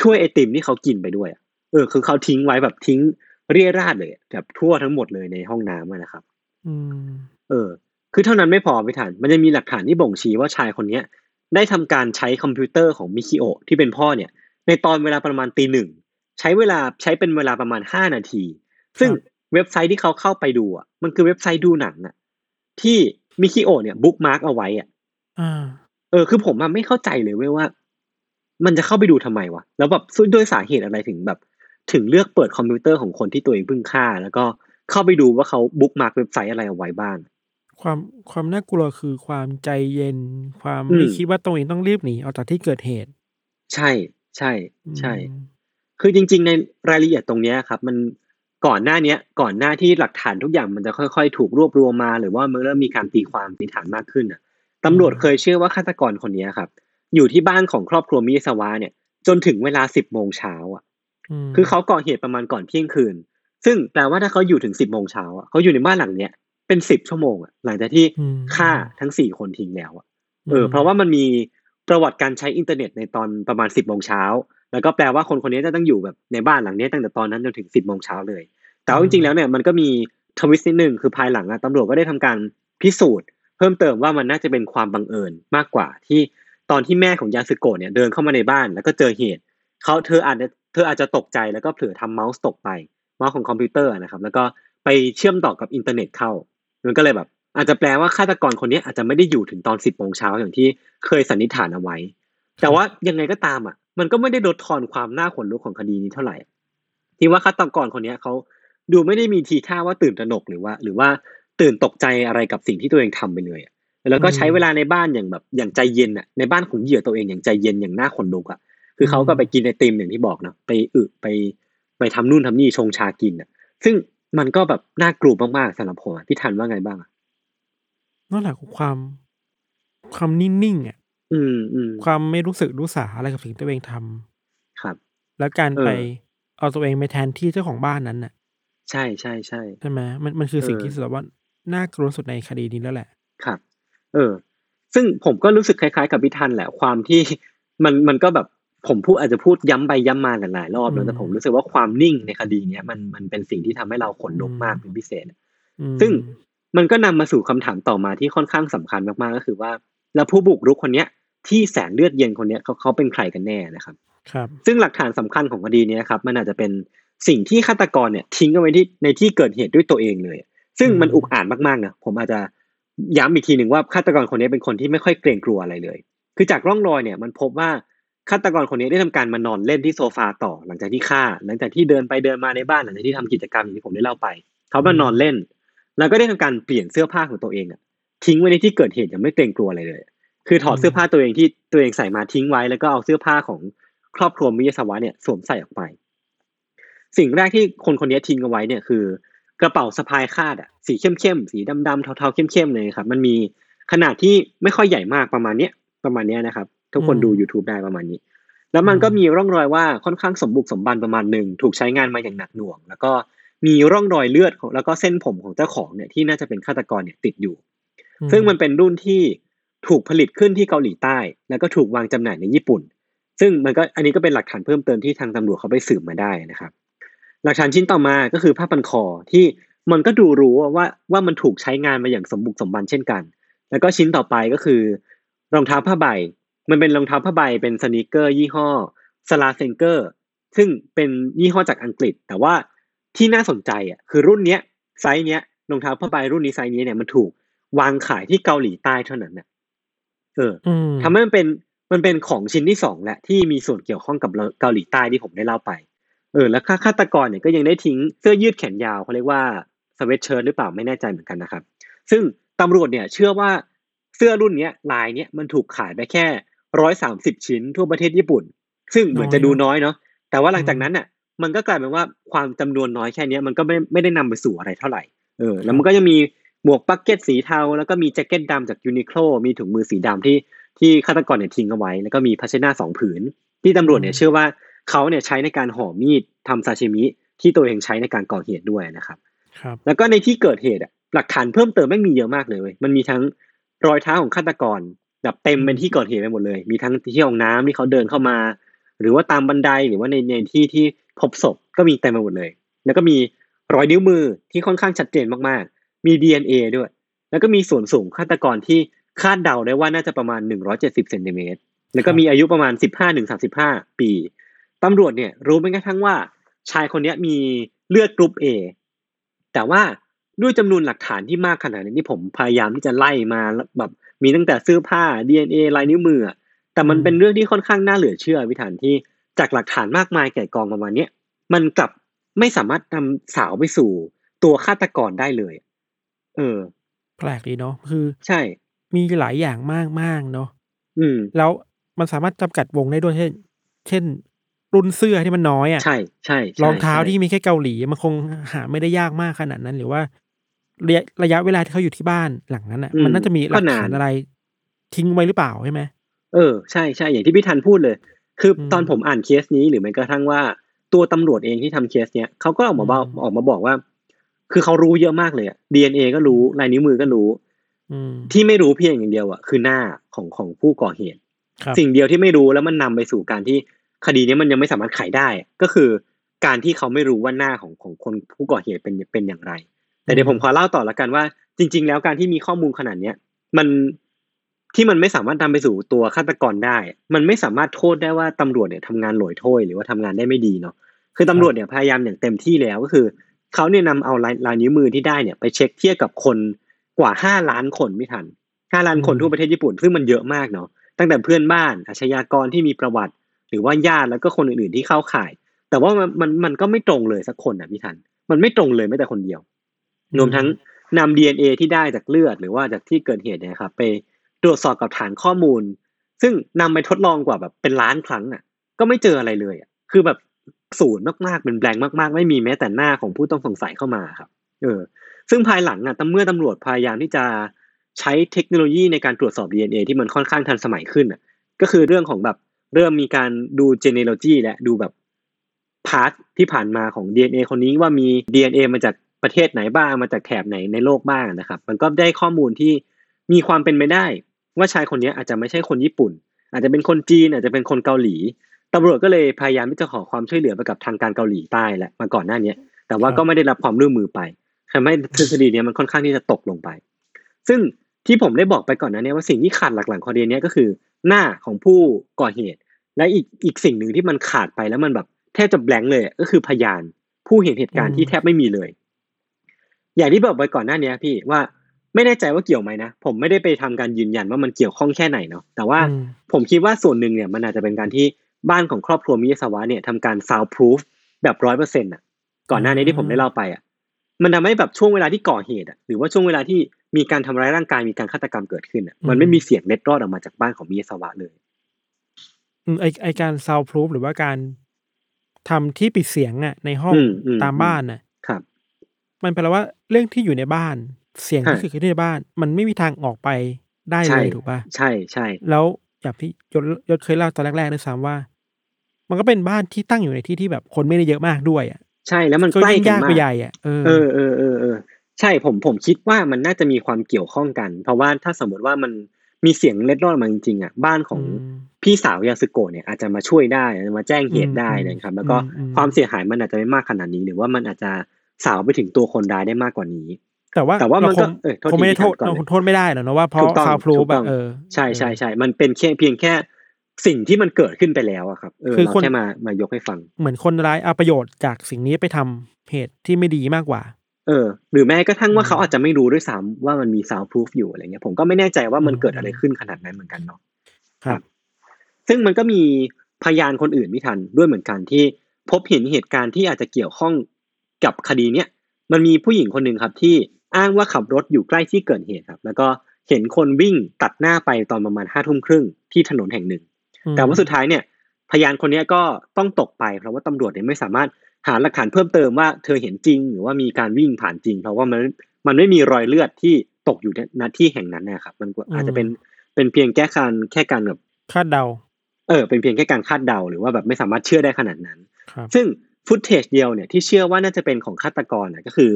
ถ้วยไอติมที่เขากินไปด้วยอะเออ คือเขาทิ้งไว้แบบทิ้งเรี่ยราดเลยอะแบบทั่วทั้งหมดเลยในห้องน้ำอะนะครับอืมเออ คือเท่านั้นไม่พอไม่ทันมันจะมีหลักฐานที่บ่งชี้ว่าชายคนเนี้ยได้ทำการใช้คอมพิวเตอร์ของมิคิโอะที่เป็นพ่อเนี่ย ในตอนเวลาประมาณตีหนึ่งใช้เวลาใช้เป็นเวลาประมาณห้านาที ซึ่งเว็บไซต์ที่เขาเข้าไปดูอะมันคือเว็บไซต์ดูหนังอะที่มิคิโอะเนี่ย bookmark เอาไว้อะอ่าเออคือผมอะไม่เข้าใจเลยเว้ยว่า มันจะเข้าไปดูทำไมวะแล้วแบบด้วยสาเหตุอะไรถึงแบบ ถึงเลือกเปิดคอมพิวเตอร์ของคนที่ตัวเองเพิ่งฆ่า แล้วก็เข้าไปดูว่าเขา bookmark เว็บไซต์อะไรเอาไว้บ้าง ความความน่ากลัวคือความใจเย็น ความอืมไม่คิดว่าตัวเองต้องรีบหนีออกจากที่เกิดเหตุ ใช่ ใช่ใช่อืมคือจริง ๆ ในรายละเอียดตรงเนี้ยครับ มันก่อนหน้าเนี้ย ก่อนหน้าที่หลักฐานทุกอย่างมันจะค่อย ๆ ถูกรวบรวมมา หรือว่ามันเริ่มมีการตีความสันนิษฐานมากขึ้นอะตำรวจเคยเชื่อว่าฆาตกรคนเนี้ยครับ อยู่ที่บ้านของครอบครัวมิยาสวะเนี่ย จนถึงเวลาสิบโมงเช้าอะมคือเขาก่อเหตุประมาณก่อนเที่ยงคืน ซึ่งแปลว่าถ้าเขาอยู่ถึงสิบโมงเช้าอะเขาอยู่ในบ้านหลังเนี้ย เป็นสิบชั่วโมงอะหลังจากที่อืมฆ่าทั้งสี่คนทิ้งแล้วอะเออ เพราะว่ามันมีประวัติการใช้อินเทอร์เน็ตในตอนประมาณสิบโมงเช้าแล้วก็แปลว่าคนคนนี้จะต้องอยู่แบบในบ้านหลังนี้ตั้งแต่ตอนนั้นจนถึงสิบโมงเช้าเลย แต่ว่าจริงๆแล้วเนี่ยมันก็มี twist นิดหนึ่งคือภายหลังอะตำรวจก็ได้ทำการพิสูจน์ เพิ่มเติมว่ามันน่าจะเป็นความบังเอิญมากกว่าที่ตอนที่แม่ของยาสึโกะเนี่ยเดินเข้ามาในบ้าน แล้วก็เจอเหตุเขาเธออาจจะเธออาจจะตกใจแล้วก็เผลอทำเมาส์ตกไปเมาส์ของคอมพิวเตอร์นะครับ แล้วก็ไปเชื่อมต่อกับอินเทอร์เน็ตเข้า มันก็เลยแบบ อาจจะแปลว่าฆาตกรคนนี้อาจจะไม่ได้อยู่ถึงตอนสิบโมงเช้าอย่างที่เคยสันนิษฐานเอาไว้ แต่ว่ายังไงก็ตามอะ มันก็ไม่ได้ลดทอนความน่าขนลุกของคดีนี้เท่าไหร่ ที่ว่าฆาตกรคนนี้เขาดูไม่ได้มีทีท่าว่าตื่นตระหนกหรือว่า หรือว่าตื่นตกใจอะไรกับสิ่งที่ตัวเองทำไปเลยแล้วก็ใช้เวลาในบ้านอย่างแบบอย่างใจเย็นอะในบ้านของเหยื่อตัวเองอย่างใจเย็นอย่างน่าขนลุกอะคือเขาก็ไปกินไอติมอย่างที่บอกเนาะไปอึไปไปทำนู่นทำนี่ชงชากินอะ ซึ่ง มันก็แบบน่ากลัวมากๆสำหรับผมอะพี่ทันว่าไงบ้างอะนั่นแหละคือความ ความนิ่งๆอะอืมอืมความไม่รู้สึกรู้สาอะไรกับสิ่งที่ตัวเองทำครับ แล้วการเออไปเอาตัวเองไปแทนที่เจ้าของบ้านนั้นน่ะ ใช่ใช่ใช่ใช่ไหมมันมันคือสิ่งเออที่สุดว่าน่ากลัวสุดในคดีนี้แล้วแหละ ครับ เออ ซึ่งผมก็รู้สึกคล้ายๆ กับพี่ทันแหละ ความที่มันมันก็แบบ ผมพูดอาจจะพูดย้ำไปย้ำมาหลายๆรอบอืแล้วมแต่ผมรู้สึกว่าความนิ่งในคดีเนี้ยมันมันเป็นสิ่งที่ทำให้เราขนลุกอืมมากเป็นพิเศษอืมซึ่งมันก็นำมาสู่คำถามต่อมาที่ค่อนข้างสำคัญมากๆก็คือว่า แล้วผู้บุกรุกคนเนี้ยที่แสนเลือดเย็นคนเนี้ยเขาเขาเป็นใครกันแน่นะครับ ครับ ซึ่งหลักฐานสำคัญของคดีเนี้ยครับ มันอาจจะเป็นสิ่งที่ฆาตกรเนี่ย ทิ้งเอาไว้ที่ในที่เกิดเหตุด้วยตัวเองเลย ซึ่งมันอืมอุกอาจมากๆนะผมอาจจะย้ำอีกทีหนึ่งว่าฆาตกรคนนี้เป็นคนที่ไม่ค่อยเกรงกลัวอะไรเลย คือจากร่องรอยเนี่ยมันพบว่า ฆาตกรคนนี้ได้ทำการมานอนเล่นที่โซฟาต่อหลังจากที่ฆ่า หลังจากที่เดินไปเดินมาในบ้านหลังจากที่ทำกิจกรรมอย่างที่ผมได้เล่าไป เขามานอนเล่น แล้วก็ได้ทำการเปลี่ยนเสื้อผ้าของตัวเองอะทิ้งไว้ในที่เกิดเหตุย่างไม่เกรงกลัวอะไรเลย คือถอดเสื้อผ้าตัวเองที่ตัวเองใส่มาทิ้งไว้ แล้วก็เอาเสื้อผ้าของครอบครัวมิยาสวะเนี่ยสวมใส่ออกไป สิ่งแรกที่คนคนนี้ทิ้งเอาไว้เนี่ยคือกระเป๋าสะพายคาดอะสีเข้มๆสีดำๆเทาๆเข้มๆเลยครับ มันมีขนาดที่ไม่ค่อยใหญ่มากประมาณเนี้ยประมาณเนี้ยนะครับ ทุกคนอืมดู YouTube ได้ประมาณนี้ แล้วมันก็มีร่องรอยว่าค่อนข้างสมบุกสมบันประมาณหนึ่งถูกใช้งานมาอย่างหนักหน่วง แล้วก็มีร่องรอยเลือดของแล้วก็เส้นผมของเจ้าของเนี่ยที่น่าจะเป็นฆาตกรเนี่ยติดอยู่อืซึ่งมันเป็นรุ่นที่ถูกผลิตขึ้นที่เกาหลีใต้ แล้วก็ถูกวางจำหน่ายในญี่ปุ่น ซึ่งมันก็อันนี้ก็เป็นหลักฐานเพิ่มเติมที่ทางตำรวจเขาไปสืบมาได้นะครับ หลักฐานชิ้นต่อมาก็คือผ้าพันคอที่มันก็ดูรู้ว่าว่ามันถูกใช้งานมาอย่างสมบุกสมบันเช่นกัน แล้วก็ชิ้นต่อไปก็คือ รองเท้าผ้าใบ มันเป็นรองเท้าผ้าใบเป็น sneaker ยี่ห้อ Slazenger ซึ่งเป็นยี่ห้อจากอังกฤษ แต่ว่าที่น่าสนใจอะคือรุ่นเนี้ยไซส์เนี้ยรองเท้าผ้าใบรุ่นนี้ไซส์นี้เนี่ยมันถูกวางขายที่เกาหลีใต้เท่านั้นน่ะเอออืมทำให้มันเป็นมันเป็นของชิ้นที่สองแหละที่มีส่วนเกี่ยวข้องกับเกาหลีใต้ที่ผมได้เล่าไป เออ แล้วฆาตกรเนี่ยก็ยังได้ทิ้งเสื้อยืดแขนยาวเขาเรียกว่าสเวตเชิ้ตหรือเปล่าไม่แน่ใจเหมือนกันนะครับ ซึ่งตำรวจเนี่ยเชื่อว่าเสื้อรุ่นเนี้ยลายเนี้ยมันถูกขายไปแค่ ร้อยสามสิบชิ้นทั่วประเทศญี่ปุ่น ซึ่งเหมือนจะดูน้อยเนาะแต่ว่าหลังจากนั้นน่ะ มันก็กลายเป็นว่าความจำนวนน้อยแค่เนี้ยมันก็ไม่ไม่ได้นำไปสู่อะไรเท่าไหร่เออแล้วมันก็ยังมีหมวกปักเก็ตสีเทา แล้วก็มีแจ็คเก็ตดำจากยูนิโคลมีถุงมือสีดำที่ที่ฆาตกรเนี่ยทิ้งเอาไว้ แล้วก็มีภาชนะสองผืน ที่ตำรวจเนี่ยเชื่อว่าเขาเนี่ยใช้ในการห่อมีดทำซาชิมิที่ตัวเองใช้ในการก่อเหตุด้วยนะครับครับ แล้วก็ในที่เกิดเหตุอะหลักฐานเพิ่มเติมไม่งมีเยอะมากเลยเว้ยมันมีทั้งรอยเท้าของฆาตกร แบบเต็มเป็นที่เกิดเหตุไปหมดเลย มีทั้งที่ห้องน้ำที่เขาเดินเข้ามา หรือว่าตามบันไดหรือว่าในในที่ที่พบศพก็มีเต็มไปหมดเลย แล้วก็มีรอยนิ้วมือที่ค่อนข้างชัดเจนมากๆ มี DNA ด้วย แล้วก็มีส่วนสูงฆาตกรที่คาดเดาได้ว่าน่าจะประมาณ 170เซนติเมตร แล้วก็มีอายุประมาณ 15-35 ปี ตำรวจเนี่ยรู้แม้กระทั่งว่า ชายคนนี้มีเลือดกรุ๊ป A แต่ว่าด้วยจำนวนหลักฐานที่มากขนาดนี้ที่ผมพยายามที่จะไล่มาแบบ มีตั้งแต่เสื้อผ้า DNA ลายนิ้วมืออะแต่มันเป็นเรื่องที่ค่อนข้างน่าเหลือเชื่อวิธานที่จากหลักฐานมากมายแก่กองประมาณเนี้ยมันกลับไม่สามารถนำสาวไปสู่ตัวฆาตกรได้เลย เออ แปลกดีเนาะคือ ใช่ มีหลายอย่างมากมากๆเนาะอืม แล้วมันสามารถจำกัดวงได้ด้วยเช่น เช่น รุ่นเสื้อที่มันน้อยอะใช่ใช่ใช่รองเท้าใช่ที่มีแค่เกาหลี มันคงหาไม่ได้ยากมากขนาดนั้น หรือว่า ระยะระยะเวลาที่เขาอยู่ที่บ้านหลังนั้นอะ มันน่าจะมีหลักฐานอะไร ทิ้งไว้หรือเปล่าใช่ไหมเออใช่ใช่อย่างที่พี่ทันพูดเลย คืออมตอนผมอ่านเคสนี้หรือแม้กระทั่งว่าตัวตำรวจเองที่ทำเคสเนี้ยเขาก็ออกมาบอกอืมออกมาบอกว่า คือเขารู้เยอะมากเลยอะ DNA ก็รู้ลายนิ้วมือก็รู้อืมที่ไม่รู้เพียงอย่างเดียวอะคือหน้าของของผู้ก่อเหตุครับสิ่งเดียวที่ไม่รู้แล้วมันนำไปสู่การที่คดีเนี้ยมันยังไม่สามารถไขได้ ก็คือการที่เขาไม่รู้ว่าหน้าของของคนผู้ก่อเหตุเป็นเป็นอย่างไร แต่เดี๋ยวผมขอเล่าต่อละกันว่า จริง ๆ แล้วการที่มีข้อมูลขนาดเนี้ยมันที่มันไม่สามารถนำไปสู่ตัวฆาตกรได้ มันไม่สามารถโทษได้ว่าตำรวจเนี่ยทำงานหลอยโถ้วยหรือว่าทำงานได้ไม่ดีเนาะคือตำรวจเนี่ยพยายามอย่างเต็มที่แล้วก็คือเขาเนี่ยนำเอาลายลายนิ้วมือที่ได้เนี่ยไปเช็คเทียบกับคนกว่าห้าล้านคนไม่ทันห้าล้านคนทั่วประเทศญี่ปุ่นซึ่งมันเยอะมากเนาะตั้งแต่เพื่อนบ้านอาชญากรที่มีประวัติ หรือว่าญาติแล้วก็คนอื่นๆที่เข้าข่าย แต่ว่ามันมันมันก็ไม่ตรงเลยสักคนอะพี่ทัน มันไม่ตรงเลยแม้แต่คนเดียว รวมทั้งนำ DNA ที่ได้จากเลือดหรือว่าจากที่เกิดเหตุเนี่ยครับไปตรวจสอบกับฐานข้อมูล ซึ่งนำไปทดลองกว่าแบบเป็นล้านครั้งอะ ก็ไม่เจออะไรเลยอะคือแบบศูนย์มากๆเป็นแบงค์มากๆ ไม่มีแม้แต่หน้าของผู้ต้องสงสัยเข้ามาครับ เออ ซึ่งภายหลังอะตำเมื่อตำรวจพยายามที่จะใช้เทคโนโลยีในการตรวจสอบ DNA ที่มันค่อนข้างทันสมัยขึ้นอะ ก็คือเรื่องของแบบเริ่มมีการดู genealogy และดูแบบพาร์ทที่ผ่านมาของ DNA คนนี้ว่ามี DNA มาจาก ประเทศไหนบ้างมาจากแถบไหนในโลกบ้างนะครับ มันก็ได้ข้อมูลที่มีความเป็นไปได้ ว่าชายคนนี้อาจจะไม่ใช่คนญี่ปุ่น อาจจะเป็นคนจีนอาจจะเป็นคนเกาหลีตำรวจก็เลยพยายามที่จะขอความช่วยเหลือไปกับทางการเกาหลีใต้แหละมาก่อนหน้าเนี้ยแต่ว่าก็ไม่ได้รับความร่วมมือไปทำให้ทฤษฎีนี้มันค่อนข้างที่จะตกลงไป ซึ่งที่ผมได้บอกไปก่อนน้านี้ว่าสิ่งที่ขาดหลักๆของคดีเนี้ก็คือหน้าของผู้ก่อเหตุ และอีกอีกสิ่งหนึ่งที่มันขาดไปแล้วมันแบบแทบจะแบงค์เลยก็คือพยานผู้เห็นเหตุการณ์ที่แทบไม่มีเลย อย่างที่บอกไปก่อนหน้านี้พี่ว่าไม่แน่ใจว่าเกี่ยวไหมนะผมไม่ได้ไปทำการยืนยันว่ามันเกี่ยวข้องแค่ไหนเนาะแต่ว่าอืมผมคิดว่าส่วนหนึ่งเนี่ยมันอาจจะเป็นการที่บ้านของครอบครัวมิยาสวะเนี่ยทำการ sound proof แบบร้อยเปอร์เซ็นต์อะก่อนหน้านี้ที่ผมได้เล่าไปอะมันทำให้แบบช่วงเวลาที่ก่อเหตุอะหรือว่าช่วงเวลาที่มีการทำร้ายร่างกายมีการฆาตกรรมเกิดขึ้นอะมันไม่มีเสียงเล็ดรอดออกมาจากบ้านของมิยาสวะเลยอืมไอไอการ sound proof หรือว่าการทำที่ปิดเสียงอะในห้องอืมอืมตามบ้านน่ะครับ มันแปลว่าเรื่องที่อยู่ในบ้าน เสียงที่ฮะเกิดขึ้นในบ้าน มันไม่มีทางออกไปได้ใช่เลยถูกป่ะใช่ใช่แล้วอย่างที่ยศยศเคยเล่าตอนแรกๆด้วยซ้ำว่า มันก็เป็นบ้านที่ตั้งอยู่ในที่ที่แบบคนไม่ได้เยอะมากด้วยอะใช่แล้วมันก็ใกล้ยิ่งกันยากมาไปกใหญ่อะเออเออเออเออเออใช่ผมผมคิดว่ามันน่าจะมีความเกี่ยวข้องกัน เพราะว่าถ้าสมมติว่ามันมีเสียงเล็ดรอดมาจริงๆอะบ้านของอืมพี่สาวยาสึโกะเนี่ยอาจจะมาช่วยได้อาจจะมาแจ้งเหตุได้อืมนะครับ แล้วก็อืมอืมความเสียหายมันอาจจะไม่มากขนาดนี้ หรือว่ามันอาจจะ สาวไปถึงตัวคนร้ายได้มากกว่านี้ แต่ว่าแต่ว่ามันเรคก็งเอ้ยโทษคงไม่ได้ทีโทษก่อนเลยเราคงโทษไม่ได้หรอกนะว่าเพราะถูกต้องซาวพลูถูฟกต้แบองบเออใช่ใช่ใช่มันเป็นแค่เพียงแค่สิ่งที่มันเกิดขึ้นไปแล้วอะครับเออคือเราคนแค่มามายกให้ฟัง เหมือนคนร้ายเอาประโยชน์จากสิ่งนี้ไปทำเหตุที่ไม่ดีมากกว่า เออ หรือแม้กระทั่งว่าอืมเขาอาจจะไม่รู้ด้วยซ้ำว่ามันมี soundproof อยู่อะไรเงี้ย ผมก็ไม่แน่ใจว่ามันอืมเกิดอะไรขึ้นขนาดนั้นเหมือนกันเนาะครับ ซึ่งมันก็มีพยานคนอื่นไม่ทันด้วยเหมือนกันที่พบเห็นเหตุการณ์ที่อาจจะเกี่ยวข้อง กับคดีเนี้ยมันมีผู้หญิงคนหนึ่งครับที่อ้างว่าขับรถอยู่ใกล้ที่เกิดเหตุครับ แล้วก็เห็นคนวิ่งตัดหน้าไปตอนประมาณห้าทุ่มครึ่งที่ถนนแห่งหนึ่งอืมแต่ว่าสุดท้ายเนี่ย พยานคนเนี้ยก็ต้องตกไป เพราะว่าตำรวจเนี่ยไม่สามารถหาหลักฐานเพิ่มเติมว่าเธอเห็นจริง หรือว่ามีการวิ่งผ่านจริง เพราะว่ามันมันไม่มีรอยเลือดที่ตกอยู่ณที่แห่งนั้นนะครับ มันก็อาจจะเป็นเป็นเพียงแค่การแค่การแบบคาดเดา เออ เป็นเพียงแค่การคาดเดาหรือว่าแบบไม่สามารถเชื่อได้ขนาดนั้นครับซึ่ง footage เดียวเนี่ยที่เชื่อว่าน่าจะเป็นของฆาตกรน่ะก็คือ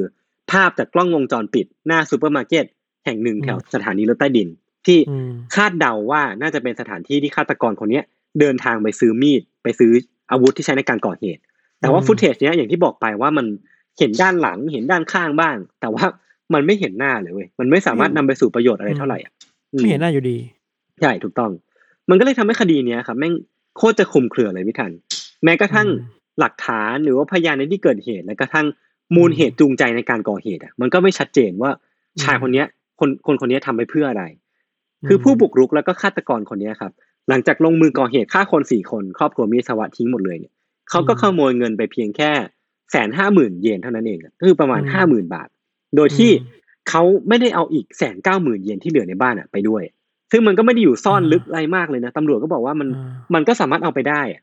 ภาพจากกล้องวงจรปิดหน้าซูเปอร์มาร์เก็ตแห่งหนึ่งแถวสถานีรถใต้ดิน ที่อืมคาดเดาว่าน่าจะเป็นสถานที่ที่ฆาตกรคนเนี้ยเดินทางไปซื้อมีดไปซื้ออาวุธที่ใช้ในการก่อเหตุ แต่ว่าอืม footage เนี้ยอย่างที่บอกไปว่ามันเห็นด้านหลังเห็นด้านข้างบ้าง แต่ว่ามันไม่เห็นหน้าเลยเว้ยมันไม่สามารถนำไปสู่ประโยชน์อะไรเท่าไหร่อะอืไม่เห็นหน้าอยู่ดีใช่ถูกต้อง มันก็เลยทำให้คดีเนี้ยครับแม่งโคตรจะคลุมเครือเลยพี่ทัน แม้กระทั่งอืม หลักฐานหรือว่าพยานในที่เกิดเหตุและกระทั่งมูลเหตุจูงใจในการก่อเหตุอะมันก็ไม่ชัดเจนว่าชายคนเนี้ยคนคนคนเนี้ยทำไปเพื่ออะไร คือผู้บุกรุกแล้วก็ฆาตกรคนเนี้ยครับ หลังจากลงมือก่อเหตุฆ่าคนสี่คน ครอบครัวมิสวะทิ้งหมดเลยเนี่ยเขาก็ขโมยเงินไปเพียงแค่แสนห้าหมื่นเยนเท่านั้นเองอะก็คือประมาณอืมห้าหมื่นบาท โดยที่อืมเขาไม่ได้เอาอีกแสนเก้าหมื่นเยนที่เหลือในบ้านอะไปด้วย ซึ่งมันก็ไม่ได้อยู่ซ่อนอ่าลึกอะไรมากเลยนะตำรวจก็บอกว่ามันอ่ามันก็สามารถเอาไปได้อะ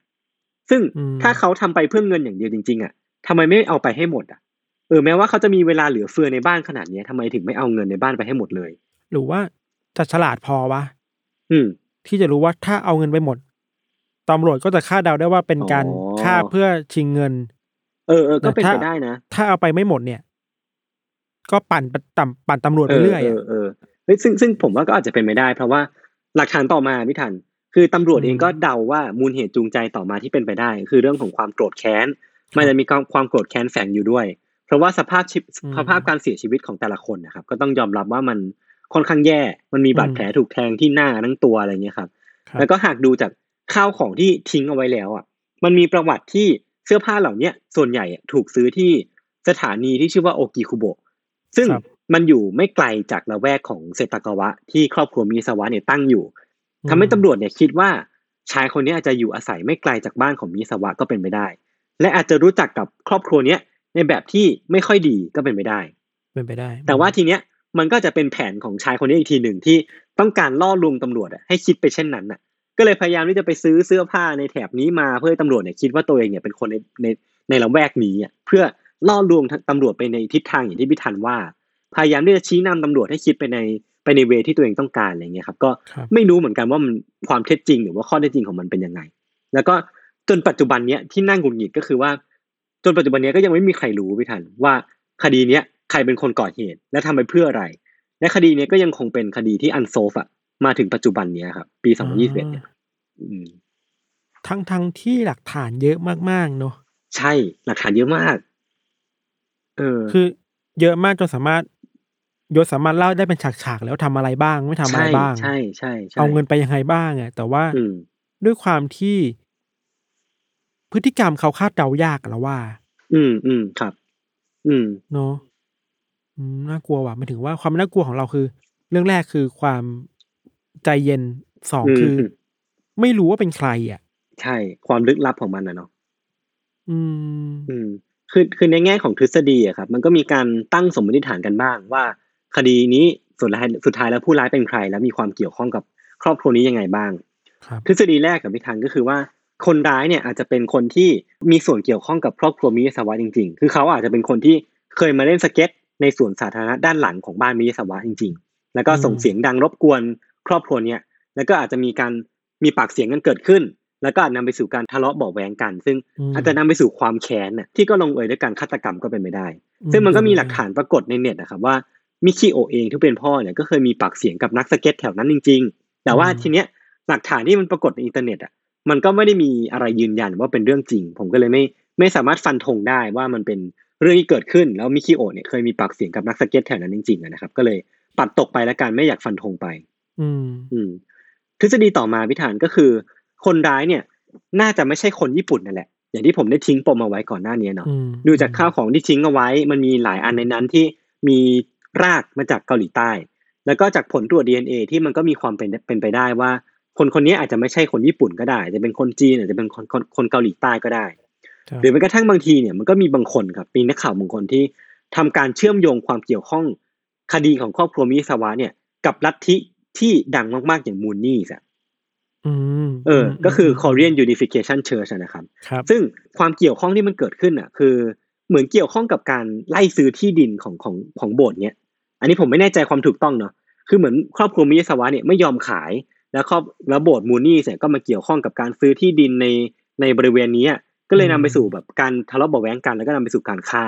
ซึ่งอืมถ้าเขาทำไปเพื่อเงินอย่างเดียวจริง ๆ อะทำไมไม่เอาไปให้หมดอะเออแม้ว่าเขาจะมีเวลาเหลือเฟือในบ้านขนาดเนี้ยทำไมถึงไม่เอาเงินในบ้านไปให้หมดเลย หรือว่าจะฉลาดพอวะอืม ที่จะรู้ว่าถ้าเอาเงินไปหมดตำรวจก็จะคาดเดาได้ว่าเป็นการอ๋อฆ่าเพื่อชิงเงิน เออเออก็เป็นแต่ไปถ้าได้นะ ถ้าเอาไปไม่หมดเนี่ย ก็ปั่นปั่นปั่นตำรวจไปเรื่อยเออะอเออเฮ้ยซึ่งซึ่งผมว่าก็อาจจะเป็นไปได้ เพราะว่าหลักฐานต่อมาพี่ทัน คือตำรวจอืมเองก็เดาว่ามูลเหตุจูงใจต่อมาที่เป็นไปได้ คือเรื่องของความโกรธแค้นมันจะมีความความโกรธแค้นแฝงอยู่ด้วย เพราะว่าสภาพชีวิตอืมสภาพการเสียชีวิตของแต่ละคนนะครับ ก็ต้องยอมรับว่ามันค่อนข้างแย่มันมีบาดอืมแผลถูกแทงที่หน้าทั้งตัวอะไรเงี้ยครับครับแล้วก็หากดูจากข้าวของที่ทิ้งเอาไว้แล้วอะ มันมีประวัติที่เสื้อผ้าเหล่าเนี้ยส่วนใหญ่อะถูกซื้อที่สถานีที่ชื่อว่าโอกิคุโบะซึ่งครับมันอยู่ไม่ไกลจากละแวกของเซตากาวะที่ครอบครัวมิซาวะเนี่ยตั้งอยู่อืม ทำให้ตำรวจเนี่ยคิดว่าชายคนนี้อาจจะอยู่อาศัยไม่ไกลจากบ้านของมิซาวะก็เป็นไปได้ และอาจจะรู้จักกับครอบครัวเนี้ยในแบบที่ไม่ค่อยดีก็เป็นไปได้ เป็นไปได้ แต่ว่าทีเนี้ยมันก็จะเป็นแผนของชายคนนี้อีกทีหนึ่งที่ต้องการล่อลวงตำรวจอะให้คิดไปเช่นนั้นน่ะ ก็เลยพยายามที่จะไปซื้อเสื้อผ้าในแถบนี้มาเพื่อให้ตำรวจเนี่ยคิดว่าตัวเองเนี่ยเป็นคนในในในละแวกนี้อะเพื่อล่อลวงตำรวจไปในทิศทางอย่างที่พี่ทันว่า พยายามที่จะชี้นำตำรวจให้คิดไปใน ไปในเวที่ตัวเองต้องการอะไรเงี้ยครับ ก็ครับไม่รู้เหมือนกันว่ามันความเท็จจริง หรือว่าข้อเท็จจริงของมันเป็นยังไง แล้วก็จนปัจจุบันเนี้ยที่นั่งหงุดหงิดก็คือว่า จนปัจจุบันเนี้ยก็ยังไม่มีใครรู้พี่ทันว่าคดีเนี้ยใครเป็นคนก่อเหตุ และทำไปเพื่ออะไร และคดีเนี้ยก็ยังคงเป็นคดีที่อันโซฟอะมาถึงปัจจุบันเนี้ยครับ ปี2021เนี่ยอืมทั้งทั้งที่หลักฐานเยอะมากๆเนอะใช่หลักฐานเยอะมาก เออ คือเยอะมากจนสามารถ ยศสามารถเล่าได้เป็นฉากๆแล้วทำอะไรบ้างไม่ทำอะไรใช่บ้าง ใช่ใช่ใช่เอาเงินไปยังไงบ้างอะแต่ว่าอืมด้วยความที่ พฤติกรรมเขาคาดเดายากอะแล้วว่า อืมอืมครับ อืมเนอะอืมน่ากลัวว่ะหมายถึงว่าความน่ากลัวของเราคือ เรื่องแรกคือความใจเย็นสองอืมคืออมไม่รู้ว่าเป็นใครอะ ใช่ ความลึกลับของมันนะเนาะอืม อืมคือคือในแง่ของทฤษฎีอะครับ มันก็มีการตั้งสมมติฐานกันบ้างว่า คดีนี้สุดท้ายสุดท้ายแล้วผู้ร้ายเป็นใคร แล้วมีความเกี่ยวข้องกับครอบครัวนี้ยังไงบ้างครับทฤษฎีแรกกับพิธันก็คือว่า คนร้ายเนี่ยอาจจะเป็นคนที่มีส่วนเกี่ยวข้องกับครอบครัวมิยาซาวะจริง ๆ คือเขาอาจจะเป็นคนที่เคยมาเล่นสเก็ตในสวนสาธารณะด้านหลังของบ้านมิยาซาวะจริง ๆ แล้วก็ส่งเสียงดังรบกวนครอบครัวเนี่ยแล้วก็อาจจะมีการมีปากเสียงกันเกิดขึ้น แล้วก็อาจนำไปสู่การทะเลาะเบาะแว้งกัน ซึ่งอืมอาจจะนำไปสู่ความแค้นน่ะที่ก็ลงเอยด้วยการฆาตกรรมก็เป็นไปได้ ซึ่งมันก็มีหลักฐานปรากฏในเน็ตนะครับว่า มิคิโอะเองที่เป็นพ่อเนี่ยก็เคยมีปากเสียงกับนักสเก็ตแถวนั้นจริง ๆ แต่ว่าทีเนี้ยหลักฐานที่มันปรากฏในอินเทอร์เน็ตอะมันก็ไม่ได้มีอะไรยืนยันว่าเป็นเรื่องจริง ผมก็เลยไม่ไม่สามารถฟันธงได้ว่ามันเป็นเรื่องที่เกิดขึ้นแล้วมิคิโอะเนี่ยเคยมีปากเสียงกับนักสเก็ตแถวนั้นจริงๆอะนะครับ ก็เลยปัดตกไปแล้วกันไม่อยากฟันธงไป อืม อืมทฤษฎีต่อมาพี่ธันก็คือ คนร้ายเนี่ย น่าจะไม่ใช่คนญี่ปุ่นนั่นแหละ อย่างที่ผมได้ทิ้งปมเอาไว้ก่อนหน้านี้เนาะอืมดูจากข้าวของที่ทิ้งเอาไว้ มันมีหลายอันในนั้นที่มี รากมาจากเกาหลีใต้ แล้วก็จากผลตรวจ DNA ที่มันก็มีความเป็นเป็นไปได้ว่า คนคนนี้อาจจะไม่ใช่คนญี่ปุ่นก็ได้อาจจะเป็นคนจีนอาจจะเป็นคนคนคนเกาหลีใต้ก็ได้ครับหรือแม้กระทั่งบางทีเนี่ยมันก็มีบางคนครับมีนักข่าวบางคนที่ทำการเชื่อมโยงความเกี่ยวข้องคดีของครอบครัวมิซาวะเนี่ยกับลัทธิที่ดังมากๆอย่างมูนนี่อะอืมเออ ก็คือ Korean Unification Church อะนะครับครับ ซึ่งความเกี่ยวข้องที่มันเกิดขึ้นอะ คือ เหมือนเกี่ยวข้องกับการไล่ซื้อที่ดินของของของโบสถ์เนี้ยอันนี้ผมไม่แน่ใจความถูกต้องเนาะคือเหมือนครอบครัวมิยาสวะเนี่ยไม่ยอมขาย แล้วครอบแล้วโบสถ์มูนี่เนี่ยก็มาเกี่ยวข้องกับการซื้อที่ดินในในบริเวณนี้อะก็เลยนำไปสู่แบบการทะเลาะเบาะแว้งกันแล้วก็นำไปสู่การฆ่า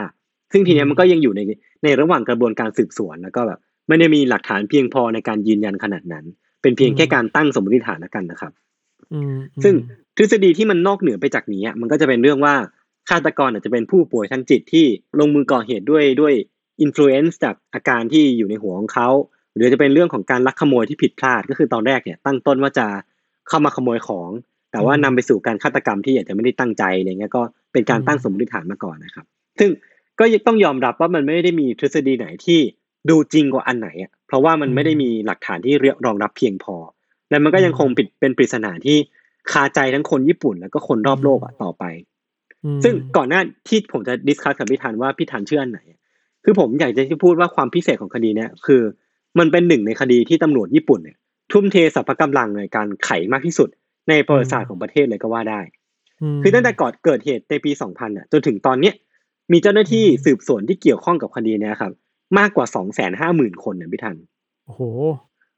ซึ่งทีเนี้ยมันก็ยังอยู่ในในระหว่างกระบวนการสืบสวนแล้วก็แบบไม่ได้มีหลักฐานเพียงพอในการยืนยันขนาดนั้น เป็นเพียงแค่การตั้งสมมติฐานแล้วกันนะครับอืมซึ่งทฤษฎีที่มันนอกเหนือไปจากนี้อะมันก็จะเป็นเรื่องว่า ฆาตกรอาจจะเป็นผู้ป่วยทางจิตที่ลงมือก่อเหตุด้วยด้วย influence จากอาการที่อยู่ในหัวของเขา หรือจะเป็นเรื่องของการลักขโมยที่ผิดพลาดก็คือตอนแรกเนี่ยตั้งต้นว่าจะเข้ามาขโมยของ แต่ว่านำไปสู่การฆาตกรรมที่อาจจะไม่ได้ตั้งใจอะไรเงี้ยก็เป็นการตั้งสมมติฐานมาก่อนนะครับ ซึ่งก็ต้องยอมรับว่ามันไม่ได้มีทฤษฎีไหนที่ดูจริงกว่าอันไหนอะเพราะว่ามันไม่ได้มีหลักฐานที่รองรับเพียงพอ และมันก็ยังคงปิดเป็นปริศนาที่คาใจทั้งคนญี่ปุ่น แล้วก็คนรอบโลกอะต่อไป ซึ่งก่อนหน้าที่ผมจะ discuss กับพี่ธันว่าพี่ธันเชื่ออันไหน คือผมอยากจะพูดว่าความพิเศษของคดีเนี้ยคือ มันเป็นหนึ่งในคดีที่ตำรวจญี่ปุ่นเนี่ยทุ่มเทสรรพกำลังในการไขมากที่สุด ในประวัติศาสตร์ของประเทศเลยก็ว่าได้ คือตั้งแต่ก่อนเกิดเหตุในปี 2000อะจนถึงตอนเนี้ยมีเจ้าหน้าที่สืบสวนที่เกี่ยวข้องกับคดีเนี้ยครับ มากกว่าสองแสนห้าหมื่นคนเนี่ยพี่ธันโอ้โห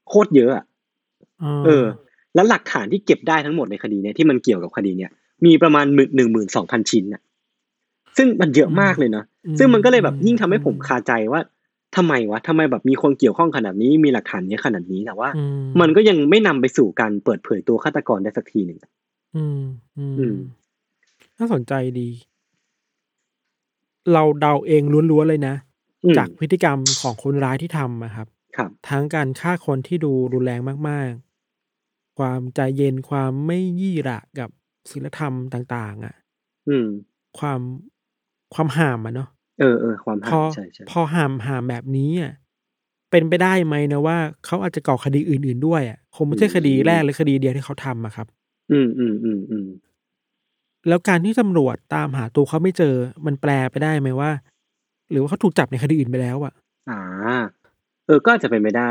โคตรเยอะอะเออ แล้วหลักฐานที่เก็บได้ทั้งหมดในคดีเนี้ยที่มันเกี่ยวกับคดีเนี้ย มีประมาณหนึ่งหมื่นสองพันชิ้นอะซึ่งมันเยอะมากเลยเนาะซึ่งมันก็เลยแบบยิ่งทำให้ผมคาใจว่าทำไมวะทำไมแบบมีคนเกี่ยวข้องขนาดนี้มีหลักฐานเยอะขนาดนี้แต่ว่า มันก็ยังไม่นำไปสู่การเปิดเผยตัวฆาตกรได้สักทีหนึ่งอืมอืมน่าสนใจดี เราเดาเองล้วนๆเลยนะ จากพฤติกรรมของคนร้ายที่ทำอะครับ ครับ ทั้งการฆ่าคนที่ดูรุนแรงมาก ๆ ความใจเย็นความไม่ยี่ระกับ ศีลธรรมต่าง ๆ อะ อืม ความความห่ามอะเนาะเออเออความพห่าอมใช่ใช่พอห่ามห่ามแบบนี้อะเป็นไปได้ไหมนะว่าเขาอาจจะก่อคดีอื่น ๆด้วยอะคงไม่ใช่คดีแรกหรือคดีเดียวที่เขาทำอะครับ อืมอืมอืมอืมแล้วการที่ตำรวจตามหาตัวเขาไม่เจอ มันแปลไปได้ไหมว่า หรือว่าเขาถูกจับในคดีอื่นไปแล้วอะ อ่า เออ ก็อาจจะเป็นไปได้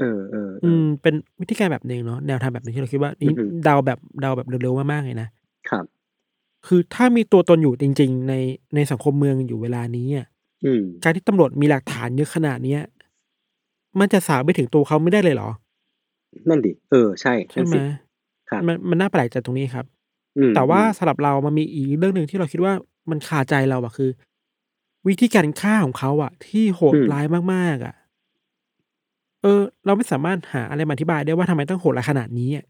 เออเออเออือมเป็นวิธีการแบบหนึ่งเนาะแนวทางแบบหนึงที่เราคิดว่านี่อือฮึเดาแบบเดาแบบเร็วๆมากๆเลยนะครับ คือถ้ามีตัวตนอยู่จริง ๆ ในในสังคมเมืองอยู่เวลานี้อะอืมการที่ตำรวจมีหลักฐานเยอะขนาดเนี้ยมันจะสาวไปถึงตัวเขาไม่ได้เลยเหรอ นั่นดิ เออ ใช่ ใช่ไหมนั่นสิครับมันมันน่าแปลกใจตรงนี้ครับอืมแต่ว่าอืมสำหรับเรามันมีอีกเรื่องหนึ่งที่เราคิดว่ามันคาใจเราอะคือ วิธีการฆ่าของเขาอะที่โหดร้ายมากๆอะ เออ เราไม่สามารถหาอะไรมาอธิบายได้ว่าทำไมต้องโหดร้ายขนาดนี้อะ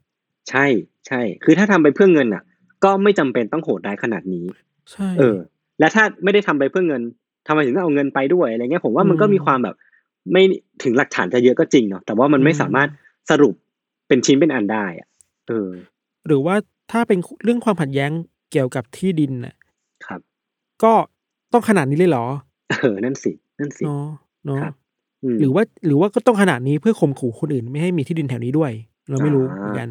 ใช่ใช่ คือถ้าทำไปเพื่อเงินอะ ก็ไม่จำเป็นต้องโหดร้ายขนาดนี้ ใช่ เออ และถ้าไม่ได้ทำไปเพื่อเงินทำไมถึงต้องเอาเงินไปด้วยอะไรเงี้ยผมว่ามันก็มีความแบบ ไม่ถึงหลักฐานจะเยอะก็จริงเนาะแต่ว่ามันไม่สามารถสรุปเป็นชิ้นเป็นอันได้อะเออ หรือว่าถ้าเป็นเรื่องความขัดแย้งเกี่ยวกับที่ดินน่ะ ครับ ก็ต้องขนาดนี้เลยเหรอ เออ นั่นสิ นั่นสิเนาะเนาะครับอืม หรือว่าหรือว่าก็ต้องขนาดนี้เพื่อข่มขู่คนอื่น ไม่ให้มีที่ดินแถวนี้ด้วย เราไม่รู้อ่าเหมือนกัน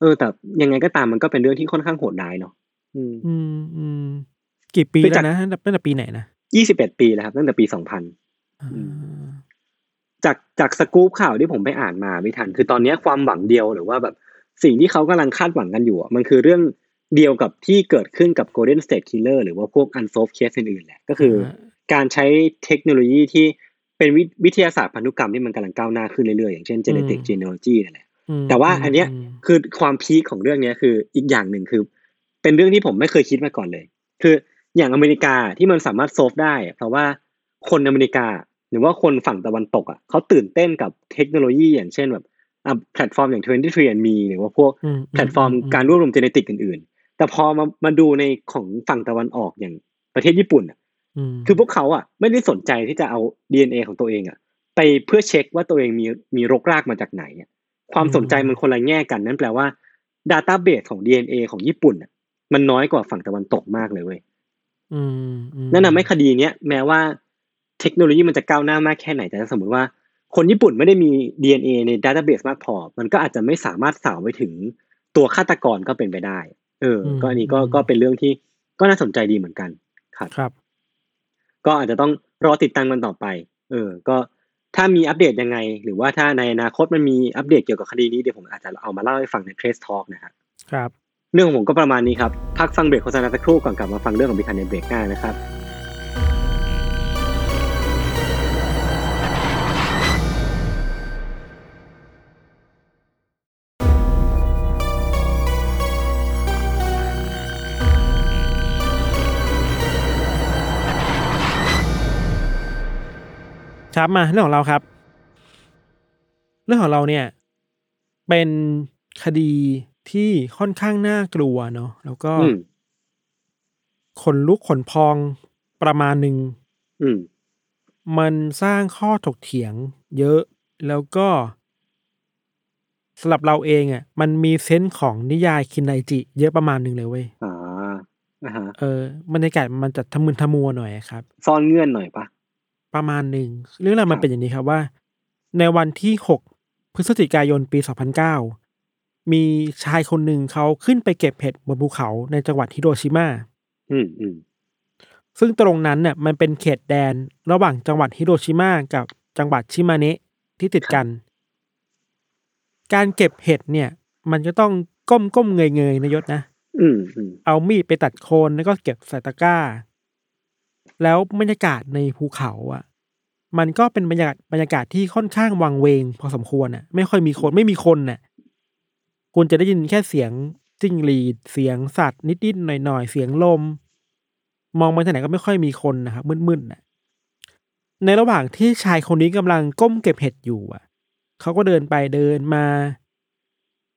เออ แต่ยังไงก็ตามมันก็เป็นเรื่องที่ค่อนข้างโหดร้ายเนาะอืมอืมอืมกี่ปีคือแล้จากวนะตั้งแต่ตั้งแต่ปีไหนนะยี่สิบเอ็ดปีแล้วครับตั้งแต่ปีสองพันอ่าอืมจากจากสกู๊ปข่าวที่ผมไปอ่านมาไม่ทัน คือตอนเนี้ยความหวังเดียวหรือว่าแบบสิ่งที่เขากำลังคาดหวังกันอยู่อะมันคือเรื่องเดียวกับที่เกิดขึ้นกับ Golden State Killer หรือว่าพวก unsolved case อื่นๆแหละก็คือ การใช้เทคโนโลยีที่ เป็นวิวิทยาศาสตร์พันธุกรรมที่มันกำลังก้าวหน้าขึ้นเรื่อยๆ อย่างเช่น genetic genealogy นั่นแหละอืมแต่ว่าอันเนี้ยมคือความพีคของเรื่องเนี้ยคืออีกอย่างหนึ่งคือ เป็นเรื่องที่ผมไม่เคยคิดมาก่อนเลย คืออย่างอเมริกาที่มันสามารถ solve ได้อะเพราะว่าคนอเมริกาหรือว่าคนฝั่งตะวันตกอะเขาตื่นเต้นกับเทคโนโลยีอย่างเช่นแบบอะแพลตฟอร์มอย่าง 23andMe หรือว่าพวกอืแพลตฟอร์มการรวบรวม genetic อื่นๆ แต่พอมามาดูในของฝั่งตะวันออกอย่างประเทศญี่ปุ่นอะม คือพวกเขาอะ ไม่ได้สนใจที่จะเอา DNA ของตัวเองอะ ไปเพื่อเช็คว่าตัวเองมีมีรกรากมาจากไหนอะความสนใจมันคนละแง่กันนั่นแปลว่า Database ของ DNA ของญี่ปุ่นอะมันน้อยกว่าฝั่งตะวันตกมากเลยเว้ยอืมอืมนั่นทำให้คดีเนี้ยแม้ว่าเทคโนโลยีมันจะก้าวหน้ามากแค่ไหนแต่ถ้าสมมติว่า คนญี่ปุ่นไม่ได้มี DNA ใน Database มากพอ มันก็อาจจะไม่สามารถสาวไปถึงตัวฆาตกรก็เป็นไปได้ เออ ก็อันนี้ก็ก็เป็นเรื่องที่ก็น่าสนใจดีเหมือนกัน ครับครับ ก็อาจจะต้องรอติดตามกันต่อไป เออ ก็ถ้ามีอัปเดตยังไง หรือว่าถ้าในอนาคตมันมีอัปเดตเกี่ยวกับคดีนี้เดี๋ยวผมอาจจะเอามาเล่าให้ฟังใน Trace Talk นะครับครับ เรื่องของผมก็ประมาณนี้ครับ พักฟังเบรกโฆษณาสักครู่ก่อนกลับมาฟังเรื่องของพิธันในเบรกหน้านะครับ ครับมาเรื่องของเราครับ เรื่องของเราเนี่ย เป็นคดีที่ค่อนข้างน่ากลัวเนาะแล้วก็อืมขนลุกขนพองประมาณหนึ่งอืมมันสร้างข้อถกเถียง เยอะแล้วก็สำหรับเราเองอะ มันมีเซนส์ของนิยายคินไดจิ เยอะประมาณหนึ่งเลยเว้ยอ่าอ่าฮะเออบรรยากาศมันจะทะมึนทะมัวหน่อยอะครับ ซ่อนเงื่อนหน่อยปะ ประมาณหนึ่งเรื่องราวมันครับเป็นอย่างนี้ครับว่า ในวันที่6พฤศจิกายนปี2009มีชายคนหนึ่งเขาขึ้นไปเก็บเห็ดบนภูเขาในจังหวัดฮิโรชิมาอืมอืมซึ่งตรงนั้นเนี่ยมันเป็นเขตแดนระหว่างจังหวัดฮิโรชิมากับจังหวัดชิมาเนะที่ติดกัน การเก็บเห็ดเนี่ย มันจะต้องก้มก้มเงยเงยๆนะยศนะ อืมอืมเอามีดไปตัดโคนแล้วก็เก็บใส่ตะกร้า แล้วบรรยากาศในภูเขาอะ มันก็เป็นบรรยากาศบรรยากาศที่ค่อนข้างวังเวง พอสมควรอะ ไม่ค่อยมีคนไม่มีคนน่ะคุณจะได้ยินแค่เสียงจิ้งหรีดเสียงสัตว์นิดๆหน่อยๆเสียงลม มองไปทางไหนก็ไม่ค่อยมีคนนะครับมืดๆน่ะ ในระหว่างที่ชายคนนี้กำลังก้มเก็บเห็ดอยู่อะเขาก็เดินไปเดินมา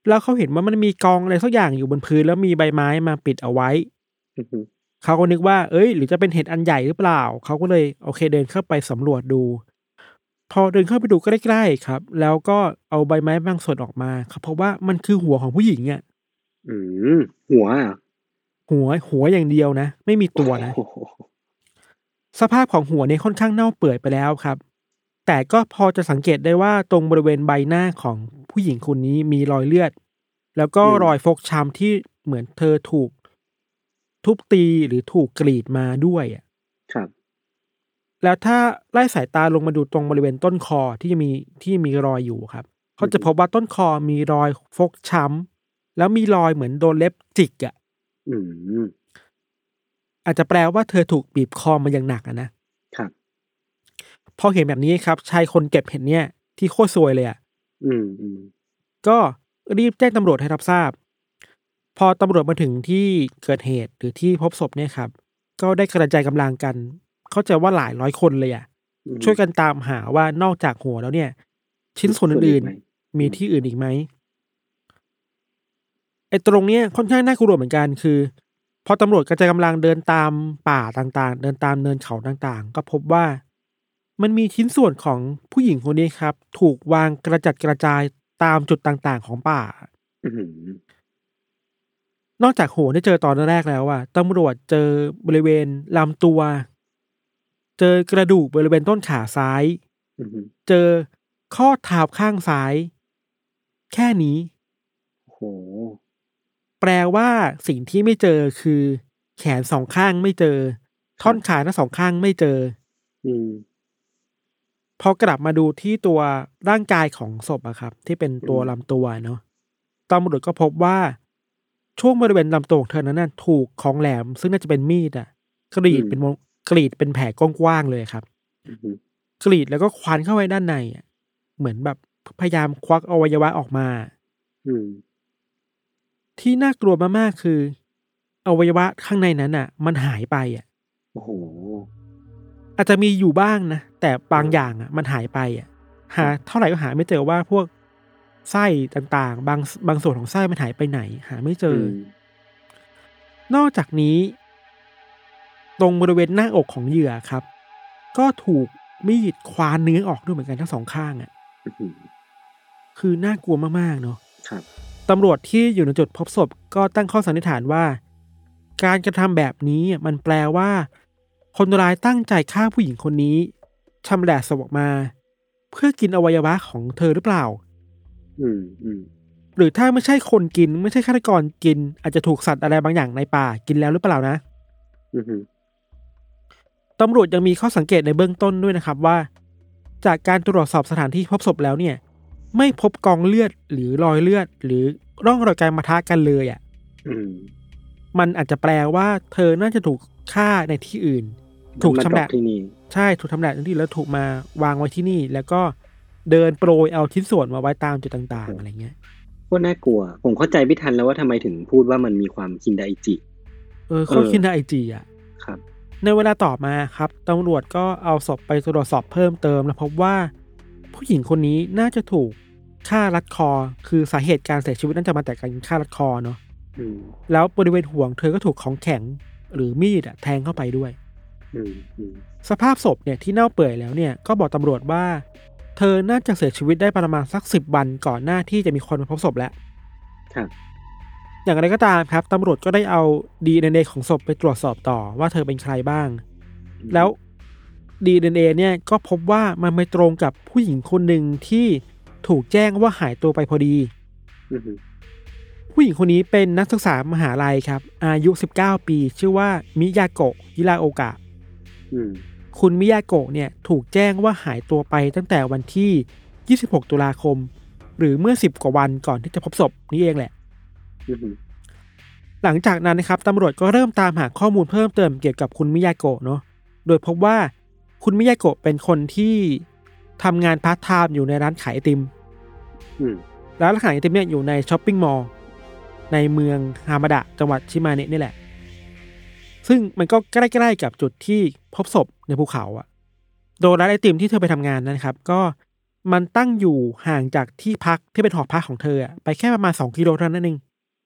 แล้วเขาเห็นว่ามันมีกองอะไรสักอย่างอยู่บนพื้นแล้วมีใบไม้มาปิดเอาไว้ เขาก็นึกว่า เอ้ย หรือจะเป็นเห็ดอันใหญ่หรือเปล่า เขาก็เลยโอเคเดินเข้าไปสำรวจดู พอเดินเข้าไปดูใกล้ๆครับ แล้วก็เอาใบไม้บางส่วนออกมาครับเพราะว่ามันคือหัวของผู้หญิงอะอืมหัวอะหัวหัวอย่างเดียวนะ ไม่มีตัวนะโอ้โหสภาพของหัวเนี่ยค่อนข้างเน่าเปื่อยไปแล้วครับ แต่ก็พอจะสังเกตได้ว่าตรงบริเวณใบหน้าของผู้หญิงคนนี้มีรอยเลือด แล้วก็รอยฟกช้ำที่เหมือนเธอถูก ทุบตีหรือถูกกรีดมาด้วยอะครับ แล้วถ้าไล่สายตาลงมาดูตรงบริเวณต้นคอที่จะมีที่มีรอยอยู่ครับเขาจะพบว่าต้นคอมีรอยฟกช้ำแล้วมีรอยเหมือนโดนเล็บจิกอะอืมอาจจะแปลว่าเธอถูกบีบคอมาอย่างหนักอะนะ ครับ พอเห็นแบบนี้ครับ ชายคนเก็บเห็ดเนี่ย ที่โคตรซวยเลยอะอืมอืม ก็รีบแจ้งตำรวจให้รับทราบ พอตำรวจมาถึงที่เกิดเหตุหรือที่พบศพเนี่ยครับ ก็ได้กระจายกำลังกัน เข้าใจว่าหลายร้อยคนเลยอะอืมช่วยกันตามหาว่านอกจากหัวแล้วเนี่ย ชิ้นส่วนอื่นไหมๆมีที่อื่นอีกไหมไอ้ตรงเนี้ยค่อนข้างน่ากลัวเหมือนกันคือ พอตำรวจกระจายกำลังเดินตามป่าต่างๆ เดินตามเนินเขาต่างๆ ก็พบว่ามันมีชิ้นส่วนของผู้หญิงคนนี้ครับ ถูกวางกระจัดกระจายตามจุดต่างๆ ของป่าอืม นอกจากหัวที่เจอตอนแรกแล้วอะตำรวจเจอบริเวณลำตัว เจอกระดูกบริเวณต้นขาซ้ายอืมเจอข้อเท้าข้างซ้าย แค่นี้โอ้โหแปลว่าสิ่งที่ไม่เจอคือ แขนสองข้างไม่เจอ ท่อนขาทั้งสองข้างไม่เจอ อืมพอกลับมาดูที่ตัวร่างกายของศพอะครับ ที่เป็นตัวอืมลำตัวเนาะตำรวจก็พบว่า ช่วงบริเวณลำตัวของเธอนั้นน่ะถูกของแหลม ซึ่งน่าจะเป็นมีดอะกรีดเป็นวงกรีดเป็นแผลกว้างๆเลยครับอืมกรีดแล้วก็ควันเข้าไปด้านในอะเหมือนแบบพยายามควักอวัยวะออกมาอืมที่น่ากลัวมากๆคือ อวัยวะข้างในนั้นอะ มันหายไปอะโอ้โหอาจจะมีอยู่บ้างนะแต่บางอย่างอะ มันหายไปอะ หา เท่าไหร่ก็หาไม่เจอว่าพวก ไส้ต่างๆ บางบางส่วนของไส้มันหายไปไหน หาไม่เจออมนอกจากนี้ ตรงบริเวณหน้าอกของเหยื่อครับ ก็ถูกมีดควานเนื้อออกด้วยเหมือนกันทั้งสองข้างอะอืมคือน่ากลัวมากๆเนาะครับตำรวจที่อยู่ในจุดพบศพก็ตั้งข้อสันนิษฐานว่า การกระทำแบบนี้มันแปลว่า คนร้ายตั้งใจฆ่าผู้หญิงคนนี้ชำแหละศพออกมา เพื่อกินอวัยวะของเธอหรือเปล่า อืมอืมหรือถ้าไม่ใช่คนกิน ไม่ใช่ฆาตกรกิน อาจจะถูกสัตว์อะไรบางอย่างในป่ากินแล้วหรือเปล่านะอืมตำรวจยังมีข้อสังเกตในเบื้องต้นด้วยนะครับว่า จากการตรวจสอบสถานที่พบศพแล้วเนี่ย ไม่พบกองเลือดหรือรอยเลือด หรือร่องรอยการมาทะกันเลยอะอืมมันอาจจะแปลว่า เธอน่าจะถูกฆ่าในที่อื่น ถูกมันชำมาแหดรอละปที่นี่ใช่ถูกทำแหละที่แล้วถูกมาวางไว้ที่นี่ แล้วก็ เดินโปรยเอาชิ้นส่วนมาไว้ตามจุดต่าง ๆ อะไรเงี้ยก็น่ากลัว ผมเข้าใจไม่ทันแล้วว่าทำไมถึงพูดว่ามันมีความคินไดจิ เออเขาเออคิดได้ไอจีอะครับ ในเวลาต่อมาครับตำรวจก็เอาศพไปตรวจสอบเพิ่มเติมแล้วพบว่า ผู้หญิงคนนี้น่าจะถูกฆ่ารัดคอ คือสาเหตุการเสียชีวิตน่าจะมาจากการฆ่ารัดคอเนาะอืมแล้วบริเวณห่วงเธอก็ถูกของแข็งหรือมีดอะแทงเข้าไปด้วยอืมอืมสภาพศพเนี่ยที่เน่าเปื่อยแล้วเนี่ยก็บอกตำรวจว่า เธอน่าจะเสียชีวิตได้ประมาณสักสิบวันก่อนหน้าที่จะมีคนมาพบศพแล้วครับอย่างไรก็ตามครับตำรวจก็ได้เอา DNA ของศพไปตรวจสอบต่อว่าเธอเป็นใครบ้าง แล้ว DNA เนี่ยก็พบว่ามันไม่ตรงกับผู้หญิงคนหนึ่งที่ถูกแจ้งว่าหายตัวไปพอดีอืมผู้หญิงคนนี้เป็นนักศึกษามหาลัยครับ อายุ 19 ปี ชื่อว่ามิยาโกะฮิราโอกะอืม คุณมิยาโกะเนี่ยถูกแจ้งว่าหายตัวไปตั้งแต่วันที่ 26 ตุลาคม หรือเมื่อ 10 กว่าวันก่อนที่จะพบศพนี้เองแหละอืมหลังจากนั้นนะครับตำรวจก็เริ่มตามหาข้อมูลเพิ่มเติมเกี่ยวกับคุณมิยาโกะเนาะ โดยพบว่าคุณมิยาโกะเป็นคนที่ทำงานพาร์ทไทม์อยู่ในร้านขายไอติมอืมร้านขายไอติมเนี่ยอยู่ใน shopping mall ในเมืองฮามาดะจังหวัดชิมาเนะนี่แหละ ซึ่งมันก็ใกล้ๆกับจุดที่พบศพ ในภูเขาอะโดยร้านไอติมที่เธอไปทำงานนะครับ ก็มันตั้งอยู่ห่างจากที่พักที่เป็นหอพักของเธออะไปแค่ประมาณสองกิโลเท่านั้นเอง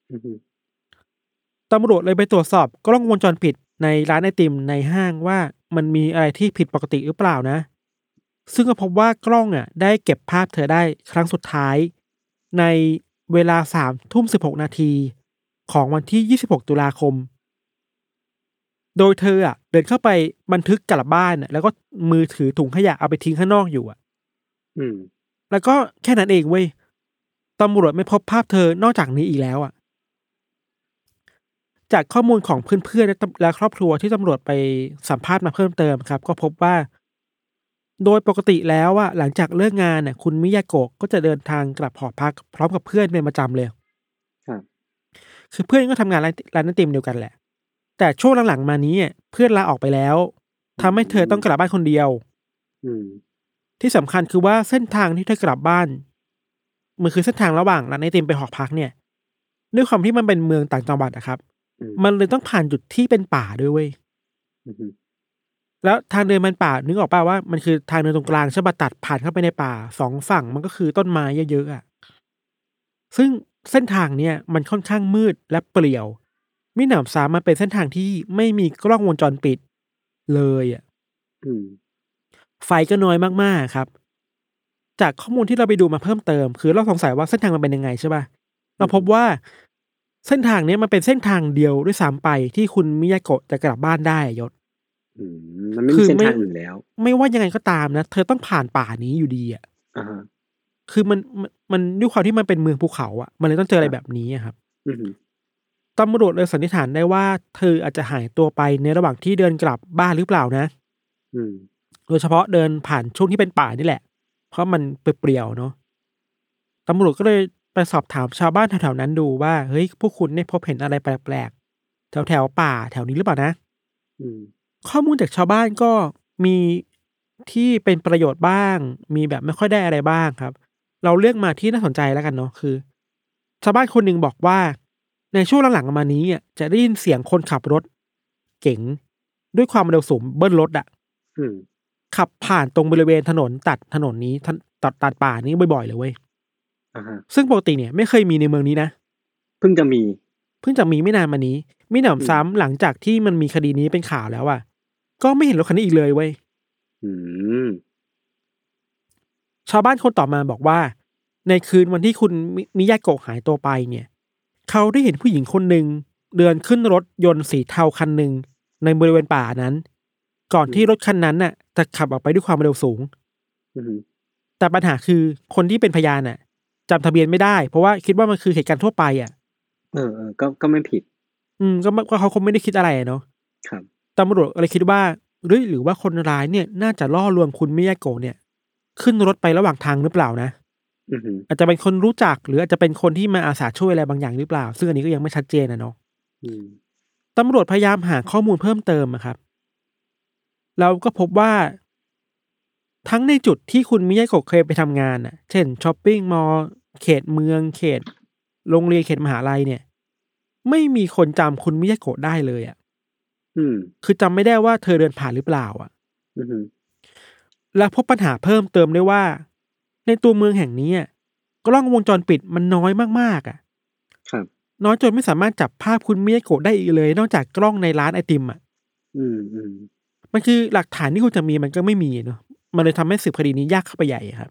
อืมตำรวจเลยไปตรวจสอบกล้องวงจรปิดในร้านไอติมในห้างว่ามันมีอะไรที่ผิดปกติหรือเปล่านะ ซึ่งก็พบว่ากล้องอะ ได้เก็บภาพเธอได้ครั้งสุดท้าย ในเวลาสามทุ่มสิบหกนาทีของวันที่ยี่สิบหกตุลาคม โดยเธออะเดินเข้าไปบันทึกกลับบ้านอะแล้วก็มือถือถุงขยะเอาไปทิ้งข้างนอกอยู่อะ อืม แล้วก็แค่นั้นเองเว้ยตำรวจไม่พบภาพเธอนอกจากนี้อีกแล้วอะ จากข้อมูลของเพื่อนๆและตำและครอบครัวที่ตำรวจไปสัมภาษณ์มาเพิ่มเติมครับ ก็พบว่า โดยปกติแล้วอะหลังจากเลิกงานน่ะ คุณมิยาโกะก็จะเดินทางกลับหอพัก พร้อมกับเพื่อนเป็นประจำเลยครับคือเพื่อนก็ทำงานร้านร้านไอติมเดียวกันแหละ แต่ช่วงหลังๆมานี้อะเพื่อนลาออกไปแล้วทำให้เธอต้องกลับบ้านคนเดียว อืมที่สำคัญคือว่าเส้นทางที่เธอกลับบ้านมันคือเส้นทางระหว่างร้านไอติมไปหอพักเนี่ย ด้วยความที่มันเป็นเมืองต่างจังหวัดนะครับอืมมันเลยต้องผ่านจุดที่เป็นป่าด้วยเว้ยอืมแล้วทางเดินมันป่านึกออกป่าว่ามันคือทางเดินตรงกลางใช่ปะตัดผ่านเข้าไปในป่าสองฝั่งมันก็คือต้นไม้เยอะๆอะซึ่งเส้นทางเนี่ยมันค่อนข้างมืดและเปลี่ยว มิหนำซ้ำมันเป็นเส้นทางที่ไม่มีกล้องวงจรปิดเลยอะอืมไฟก็น้อยมากๆครับ จากข้อมูลที่เราไปดูมาเพิ่มเติม คือเราสงสัยว่าเส้นทางมันเป็นยังไงใช่ป่ะเราพบว่าเส้นทางเนี้ยมันเป็นเส้นทางเดียวด้วยซ้ำไปที่คุณมิยาโกะจะกลับบ้านได้อะยศอืมมันไม่คืมีอเส้นไม่ทางอื่นแล้ว ไม่ว่ายังไงก็ตามนะ เธอต้องผ่านป่านี้อยู่ดีอะอ่าฮะคือมันมันมันด้วยความที่มันเป็นเมืองภูเขาอะ มันเลยต้องเจออะไรแบบนี้อะครับอืม ตำรวจเลยสันนิษฐานได้ว่าเธออาจจะหายตัวไปในระหว่างที่เดินกลับบ้านหรือเปล่านะอืมโดยเฉพาะเดินผ่านช่วงที่เป็นป่านี่แหละ เพราะมันเปรี่ยวๆเนาะตำรวจก็เลยไปสอบถามชาวบ้านแถวๆนั้นดูว่าเฮ้ยพวกคุณได้พบเห็นอะไรแปลกๆแถวๆป่าแถวนี้หรือเปล่านะอืมข้อมูลจากชาวบ้านก็มีที่เป็นประโยชน์บ้าง มีแบบไม่ค่อยได้อะไรบ้างครับ เราเลือกมาที่น่าสนใจแล้วกันเนาะคือ ชาวบ้านคนหนึ่งบอกว่า ในช่วงหลังๆมานี้อะจะได้ยินเสียงคนขับรถ เก๋งด้วยความเร็วสูงเบิ้ลรถอะอืมขับผ่านตรงบริเวณถนนตัดถนนนี้ถนตัดตัดป่านี้บ่อยๆเลยเว้ยอ่าฮะซึ่งปกติเนี่ยไม่เคยมีในเมืองนี้นะเพิ่งจะมี เพิ่งจะมีไม่นานมานี้มิหนำซ้ำหลังจากที่มันมีคดีนี้เป็นข่าวแล้วอะ ก็ไม่เห็นรถคันนี้อีกเลยเว้ยอืมชาวบ้านคนต่อมาบอกว่า ในคืนวันที่คุณมิมิยาโกะหายตัวไปเนี่ย เขาได้เห็นผู้หญิงคนหนึ่งเดินขึ้นรถยนต์สีเทาคันหนึ่งในบริเวณป่านั้น ก่อนที่รถคันนั้นน่ะจะขับออกไปด้วยความเร็วสูงอืมแต่ปัญหาคือคนที่เป็นพยานน่ะจำทะเบียนไม่ได้ เพราะว่าคิดว่ามันคือเหตุการณ์ทั่วไปอะ เออเออก็ก็ไม่ผิด อืมก็ไม่ก็เขาคงไม่ได้คิดอะไรอะเนาะครับตำรวจเลยคิดว่าหรือหรือว่าคนร้ายเนี่ย น่าจะล่อลวงคุณมิยาโกะเนี่ย ขึ้นรถไประหว่างทางหรือเปล่านะ อืมอาจจะเป็นคนรู้จัก หรืออาจจะเป็นคนที่มาอาสาช่วยอะไรบางอย่างหรือเปล่า ซึ่งอันนี้ก็ยังไม่ชัดเจนนะเนาะอืมตำรวจพยายามหาข้อมูลเพิ่มเติมอะครับ เราก็พบว่า ทั้งในจุดที่คุณมิยาโกะเคยไปทำงานน่ะ เช่นช้อปปิ้งมอลล์เขตเมือง เขต โรงเรียนเขตมหาลัยเนี่ย ไม่มีคนจำคุณมิยาโกะได้เลยอะออืมคือจำไม่ได้ว่าเธอเดินผ่านหรือเปล่า อะอืมแล้วพบปัญหาเพิ่มเติมด้วยว่า ในตัวเมืองแห่งนี้อะกล้องวงจรปิดมันน้อยมากๆอะ ครับ น้อยจนไม่สามารถจับภาพคุณมิยาโกะได้อีกเลย นอกจากกล้องในร้านไอติมอะ อืมอืมมันคือหลักฐานที่คุณจะมีมันก็ไม่มีเนาะมันเลยทำให้สืบคดีนี้ยากเข้าไปใหญ่ครับ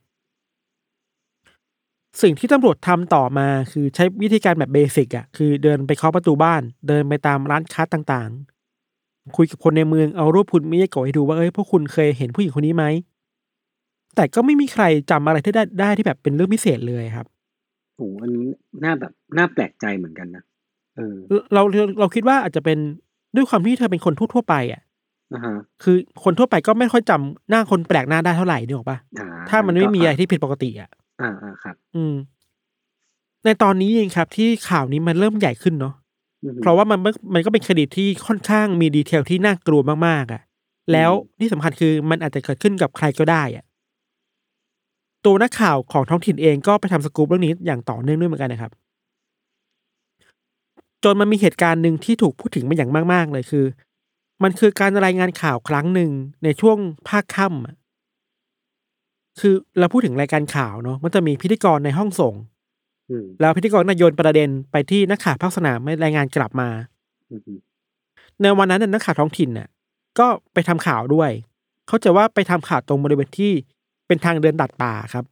สิ่งที่ตำรวจทำต่อมาคือใช้วิธีการแบบเบสิกอะคือเดินไปเคาะประตูบ้าน เดินไปตามร้านค้าต่างๆ คุยกับคนในเมืองเอารูปคุณมิยาโกะให้ดูว่าเอ้ยพวกคุณเคยเห็นผู้หญิงคนนี้ไหม แต่ก็ไม่มีใครจำอะไรที่ได้ได้ที่แบบเป็นเรื่องพิเศษเลยครับโหอันนี้น่าแบบน่าแปลกใจเหมือนกันนะเออเราเราเราคิดว่าอาจจะเป็นด้วยความที่เธอเป็นคนทั่วๆไปอะนะฮะคือคนทั่วไปก็ไม่ค่อยจำหน้าคนแปลกหน้าได้เท่าไหร่นึกออกปะอ่ถ้ามันไม่มีอะไรที่ผิดปกติอะ อ่าอ่าครับ อืม ในตอนนี้เองครับ ที่ข่าวนี้มันเริ่มใหญ่ขึ้นเนาะอืมเพราะว่ามันมันมันก็เป็นคดีที่ค่อนข้างมีดีเทลที่น่ากลัวมากๆอะ แล้วที่สำคัญคือมันอาจจะเกิดขึ้นกับใครก็ได้อะ ตัวนักข่าวของท้องถิ่นเองก็ไปทำสกู๊ปเรื่องนี้อย่างต่อเนื่องด้วยเหมือนกันนะครับ จนมันมีเหตุการณ์หนึ่งที่ถูกพูดถึงมาอย่างมาก ๆ เลยคือ มันคือการรายงานข่าวครั้งหนึ่งในช่วงภาคค่ำอะคือเราพูดถึงรายการข่าวเนาะมันจะมีพิธีกรในห้องส่งอืมแล้วพิธีกรนายโยนประเด็นไปที่นักข่าวภาคสนามไม่รายงานกลับมาอืมอืมในวันนั้นน่ะนักข่าวท้องถิ่นน่ะ ก็ไปทำข่าวด้วย เขาใจะว่าไปทำข่าวตรงบริเวณที่ เป็นทางเดินตัดป่าครับ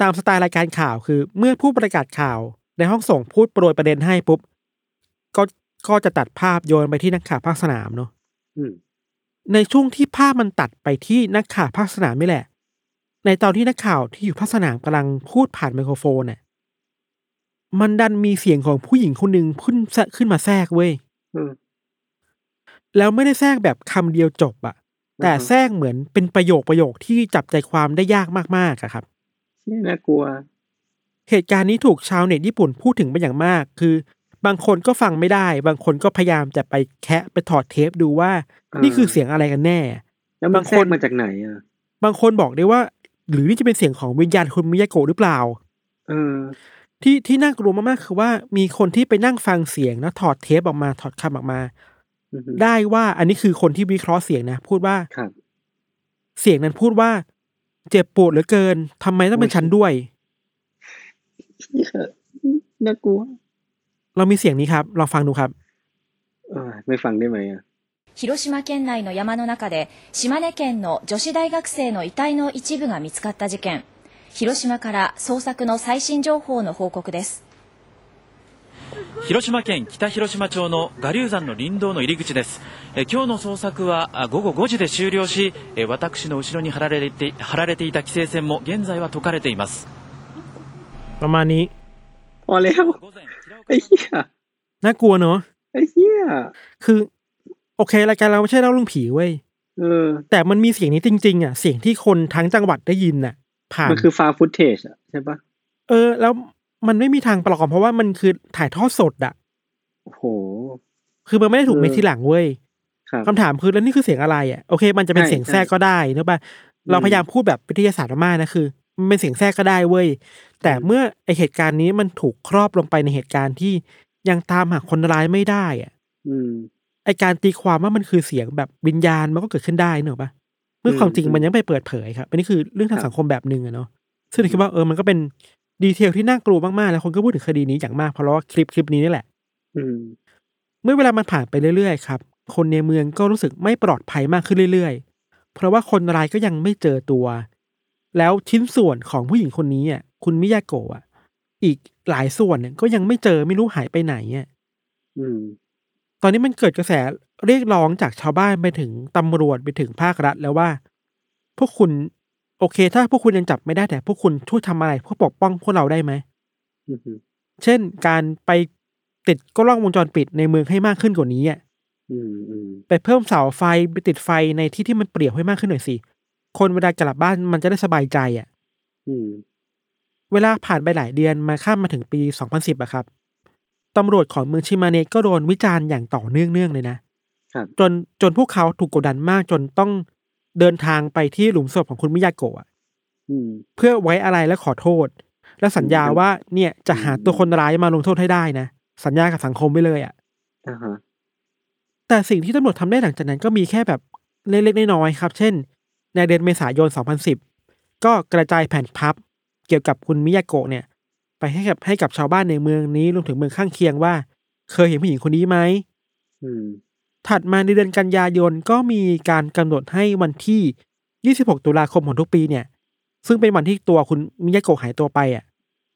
ตามสไตล์รายการข่าวคือ เมื่อผู้ประกาศข่าวในห้องส่งพูดโปรยประเด็นให้ปุ๊บ ก็ก็จะตัดภาพโยนไปที่นักข่าวภาคสนามเนาะอืมในช่วงที่ภาพมันตัดไปที่นักข่าวภาคสนามนี่แหละ ในตอนที่นักข่าวที่อยู่ภาคสนามกำลังพูดผ่านไมโครโฟนน่ะมันดันมีเสียงของผู้หญิงคนหนึ่งพุ่นแทรกขึ้นมาแทรกเว้ยอืมแล้วไม่ได้แทรกแบบคำเดียวจบอะ แต่อ่าฮะแทรกเหมือนเป็นประโยคประโยคที่จับใจความได้ยากมากๆอะครับนี่น่ากลัว เหตุการณ์นี้ถูกชาวเน็ตญี่ปุ่นพูดถึงเป็นอย่างมาก คือบางคนก็ฟังไม่ได้ บางคนก็พยายามจะไปแคะไปถอดเทปดูว่าอ่านี่นี่คือเสียงอะไรกันแน่ แล้วมันบางแทครนกมาจากไหนอะ บางคนบอกได้ว่า หรือนี่จะเป็นเสียงของวิญญาณคุณมิยาโกะหรือเปล่า เออ ที่ที่น่ากลัวมากๆคือว่ามีคนที่ไปนั่งฟังเสียงแล้วถอดเทปออกมาถอดคำออกมาอืม ได้ว่าอันนี้คือคนที่วิเคราะห์เสียงนะ พูดว่า ครับ เสียงนั้นพูดว่า เจ็บปวดเหลือเกินทำไมต้องเป็นฉันด้วย น่ากลัว เรามีเสียงนี้ครับ ลองฟังดูครับ เออไม่ฟังได้ไหมอ่ะ 広島県内の山の中で島根県の女子大学生の遺体の一部が見つかった事件広島から捜索の最新情報の報告です 広島県北広島町の我流山の林道の入り口ですえー今日の捜索はあ午後5時で終了しえー私の後ろに張られて張られていた規制線も現在は解かれています ประมาณนี้ พอแล้ว 午前平岡 ไอ้เหี้ย น่ากลัวเนอะ ไอ้เหี้ย คือ โอเครายการเราไม่ใช่เล่าเรื่องผีเว้ย เออ แต่มันมีเสียงนี้จริง ๆ อ่ะ เสียงที่คนทั้งจังหวัดได้ยินน่ะ ผ่าน มันคือฟาฟุตเทจอ่ะใช่ปะ เออ แล้ว มันไม่มีทางปลอมเพราะว่ามันคือถ่ายทอดสดอะโอ้โห คือมันไม่ได้ถูกเออเมคทีหลังเว้ยครับคำถามคือแล้วนี่คือเสียงอะไรอะโอเค มันจะเป็นใช่เสียงแทรกก็ได้เนอะป่ะเราพยายามพูดแบบวิทยาศาสตร์มากๆนะคือมันเป็นเสียงแทรกก็ได้เว้ยแต่เมื่อไอเหตุการณ์นี้มันถูกครอบลงไปในเหตุการณ์ที่ยังตามหาคนร้ายไม่ได้อะอืมไอการตีความว่ามันคือเสียงแบบวิญญาณมันก็เกิดขึ้นได้เนอะปะเมื่อความจริงอืมมันยังไม่เปิดเผยครับอันนี้คือเรื่องทางครับสังคมแบบหนึ่งอะเนาะซึ่งผมคิดว่าเออมันก็เป็น ดีเทลที่น่ากลัวมากๆ แล้วคนก็พูดถึงคดีนี้อย่างมากเพราะว่าคลิปคลิปนี้นี่แหละ อืม เมื่อเวลามันผ่านไปเรื่อยๆครับ คนในเมืองก็รู้สึกไม่ปลอดภัยมากขึ้นเรื่อยๆ เพราะว่าคนร้ายก็ยังไม่เจอตัว แล้วชิ้นส่วนของผู้หญิงคนนี้อะ คุณมิยาโกะอะ อีกหลายส่วนเนี่ยก็ยังไม่เจอไม่รู้หายไปไหนอะอืม ตอนนี้มันเกิดกระแสเรียกร้องจากชาวบ้านไปถึงตำรวจไปถึงภาครัฐแล้วว่า พวกคุณ โอเค ถ้าพวกคุณยังจับไม่ได้แต่พวกคุณช่วยทำอะไรเพื่อปกป้องพวกเราได้ไหมอืมเช่นการไปติดกล้องวงจรปิดในเมืองให้มากขึ้นกว่านี้อะอืมอืมไปเพิ่มเสาไฟไปติดไฟในที่ที่มันเปลี่ยวให้มากขึ้นหน่อยสิคนเวลากลับบ้านมันจะได้สบายใจอะอืมเวลาผ่านไปหลายเดือนมาข้ามมาถึงปี2010อะครับตำรวจของเมืองชิมาเนะก็โดนวิจารณ์อย่างต่อเนื่องเนื่องๆเลยนะครับจนจนพวกเขาถูกกดดันมากจนต้อง เดินทางไปที่หลุมศพของคุณมิยาโกะอะอืมเพื่อไว้อะไรและขอโทษ และสัญญาอืมว่าเนี่ยจะหาตัวคนร้ายมาลงโทษให้ได้นะสัญญากับสังคมไปเลยอะอ่าฮะแต่สิ่งที่ตำรวจทำได้หลังจากนั้นก็มีแค่แบบเล็กๆน้อยๆครับ เช่น ในเดือนเมษายน 2010 ก็กระจายแผ่นพับ เกี่ยวกับคุณมิยาโกะเนี่ย ไปให้กับให้กับชาวบ้านในเมืองนี้รวมถึงเมืองข้างเคียงว่า เคยเห็นผู้หญิงคนนี้ไหมอืม ถัดมาในเดือนกันยายนก็มีการกำหนดให้วันที่ 26 ตุลาคมของทุกปีเนี่ย ซึ่งเป็นวันที่ตัวคุณมิยาโกะหายตัวไปอะ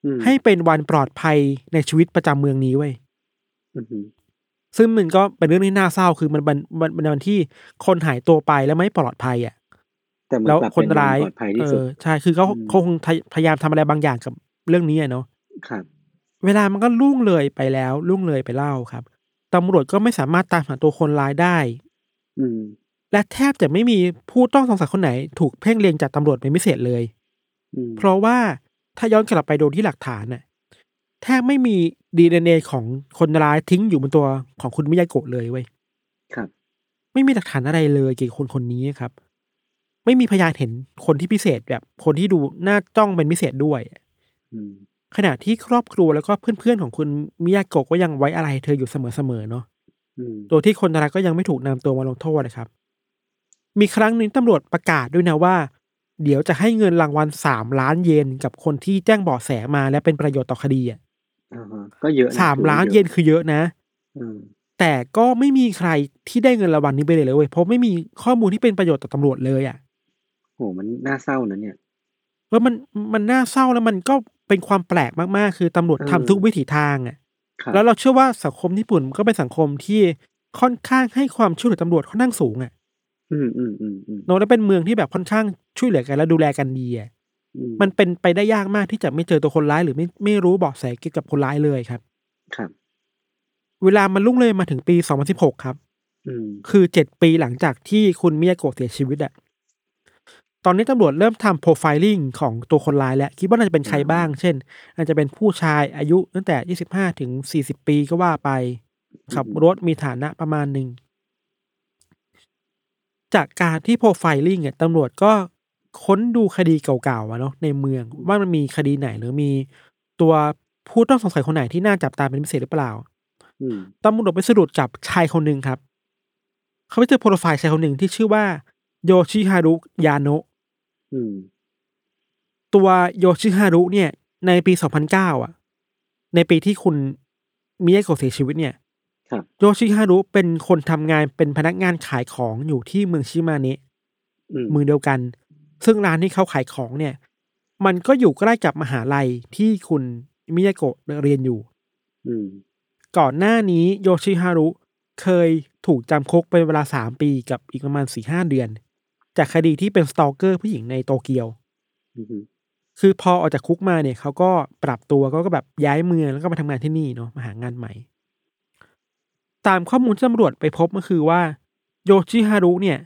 อืมให้เป็นวันปลอดภัยในชีวิตประจำเมืองนี้เว้ยอืมซึ่งมันก็เป็นเรื่องที่น่าเศร้าคือมันมันมันมันเป็นวันที่คนหายตัวไปแล้วไม่ปลอดภัยอะแต่เหมือนแล้วกลับคนเป็นร้ายปลอดภัยเอที่สุดอใช่คือเขาอืมเขาคงพยายามทำอะไรบางอย่างกับเรื่องนี้อะเนาะครับ เวลามันก็ล่วงเลยไปแล้วล่วงเลยไปเล่าครับ ตำรวจก็ไม่สามารถตามหาตัวคนร้ายได้ อืม และแทบจะไม่มีผู้ต้องสงสัยคนไหนถูกเพ่งเล็งจากตำรวจเป็นพิเศษเลย อืม เพราะว่าถ้าย้อนกลับไปดูที่หลักฐานน่ะแทบไม่มีดีเอ็นเอของคนร้ายทิ้งอยู่บนตัวของคุณมิยาโกะเลยเว้ยครับ ไม่มีหลักฐานอะไรเลยเกี่ยวกับคนคนนี้ครับ ไม่มีพยานเห็นคนที่พิเศษแบบ คนที่ดูน่าจ้องเป็นพิเศษด้วย อืม ขณะที่ครอบครัวแล้วก็เพื่อนๆของคุณมิยาโกะก็ยังไว้อะไรเธออยู่เสมอๆเนาะอืมโดยที่คนร้ายก็ยังไม่ถูกนำตัวมาลงโทษนะครับ มีครั้งหนึ่งตำรวจประกาศด้วยนะว่า เดี๋ยวจะให้เงินรางวัลสามล้านเยนกับคนที่แจ้งเบาะแสมาและเป็นประโยชน์ต่อคดีอะอ่าฮะก็เยอะะสามถือว่ล้านอะเยนคือเยอะนะอืมแต่ก็ไม่มีใครที่ได้เงินรางวัลนี้ไปเลยเลยเว้ยเพราะไม่มีข้อมูลที่เป็นประโยชน์ต่อตำรวจเลยอะโหมันน่าเศร้านะเนี่ยเออมันมันน่าเศร้าแล้วมันก็ เป็นความแปลกมากๆ คือตำรวจเออทำทุกวิถีทางอะครับแล้วเราเชื่อว่าสังคมญี่ปุ่นก็เป็นสังคมที่ค่อนข้างให้ความช่วยเหลือตำรวจค่อนข้างสูงอะอืมอืมอืมอืมเนอะแล้วเป็นเมืองที่แบบค่อนข้างช่วยเหลือกันและดูแลกันดีอะอืมันเป็นไปได้ยากมากที่จะไม่เจอตัวคนร้ายหรือไม่ไม่รู้เบาะแสเกี่ยวกับคนร้ายเลยครับ ครับ เวลามันลุ่งเลยมาถึงปี2016ครับอืมคือเจ็ดปีหลังจากที่คุณมิยาโกะเสียชีวิตอะต อนนี้ตำรวจเริ่มทำโปรไฟลิงของตัวคนร้ายแล้ว คิดว่าน่าจะเป็นใครบ้าง เช่น อาจจะเป็นผู้ชายอายุตั้งแต่25ถึง40ปีก็ว่าไป ขับรถมีฐานะประมาณหนึ่ง จากการที่โปรไฟลิงเนี่ยตำรวจก็ค้นดูคดีเก่าๆอะเนาะในเมืองว่ามันมีคดีไหนหรือมีตัวผู้ต้องสงสัยคนไหนที่น่าจับตาเป็นพิเศษหรือเปล่าอืมตำรวจไปสะดุดจับชายคนหนึ่งครับ เขาไปเจอโปรไฟล์ชายคนหนึ่งที่ชื่อว่าโยชิฮารุยาโนะอืม ตัวโยชิฮารุเนี่ย ในปี2009อะ ในปีที่คุณมิยาโกะเสียชีวิตเนี่ยครับโยชิฮารุเป็นคนทำงานเป็นพนักงานขายของอยู่ที่เมืองชิมาเนะอืมเมืองเดียวกัน ซึ่งร้านที่เขาขายของเนี่ย มันก็อยู่ใกล้กับมหาลัยที่คุณมิยาโกะเรียนอยู่อืมก่อนหน้านี้โยชิฮารุเคยถูกจำคุกเป็นเวลาสามปีกับอีกประมาณสี่ห้าเดือน จากคดีที่เป็นสตอเกอร์ผู้หญิงในโตเกียวอืมคือพอออกจากคุกมาเนี่ยเขาก็ปรับตัวก็ก็แบบย้ายเมืองแล้วก็มาทำงานที่นี่เนาะมาหางานใหม่ ตามข้อมูลที่ตำรวจไปพบก็คือว่า โยชิฮารุเนี่ย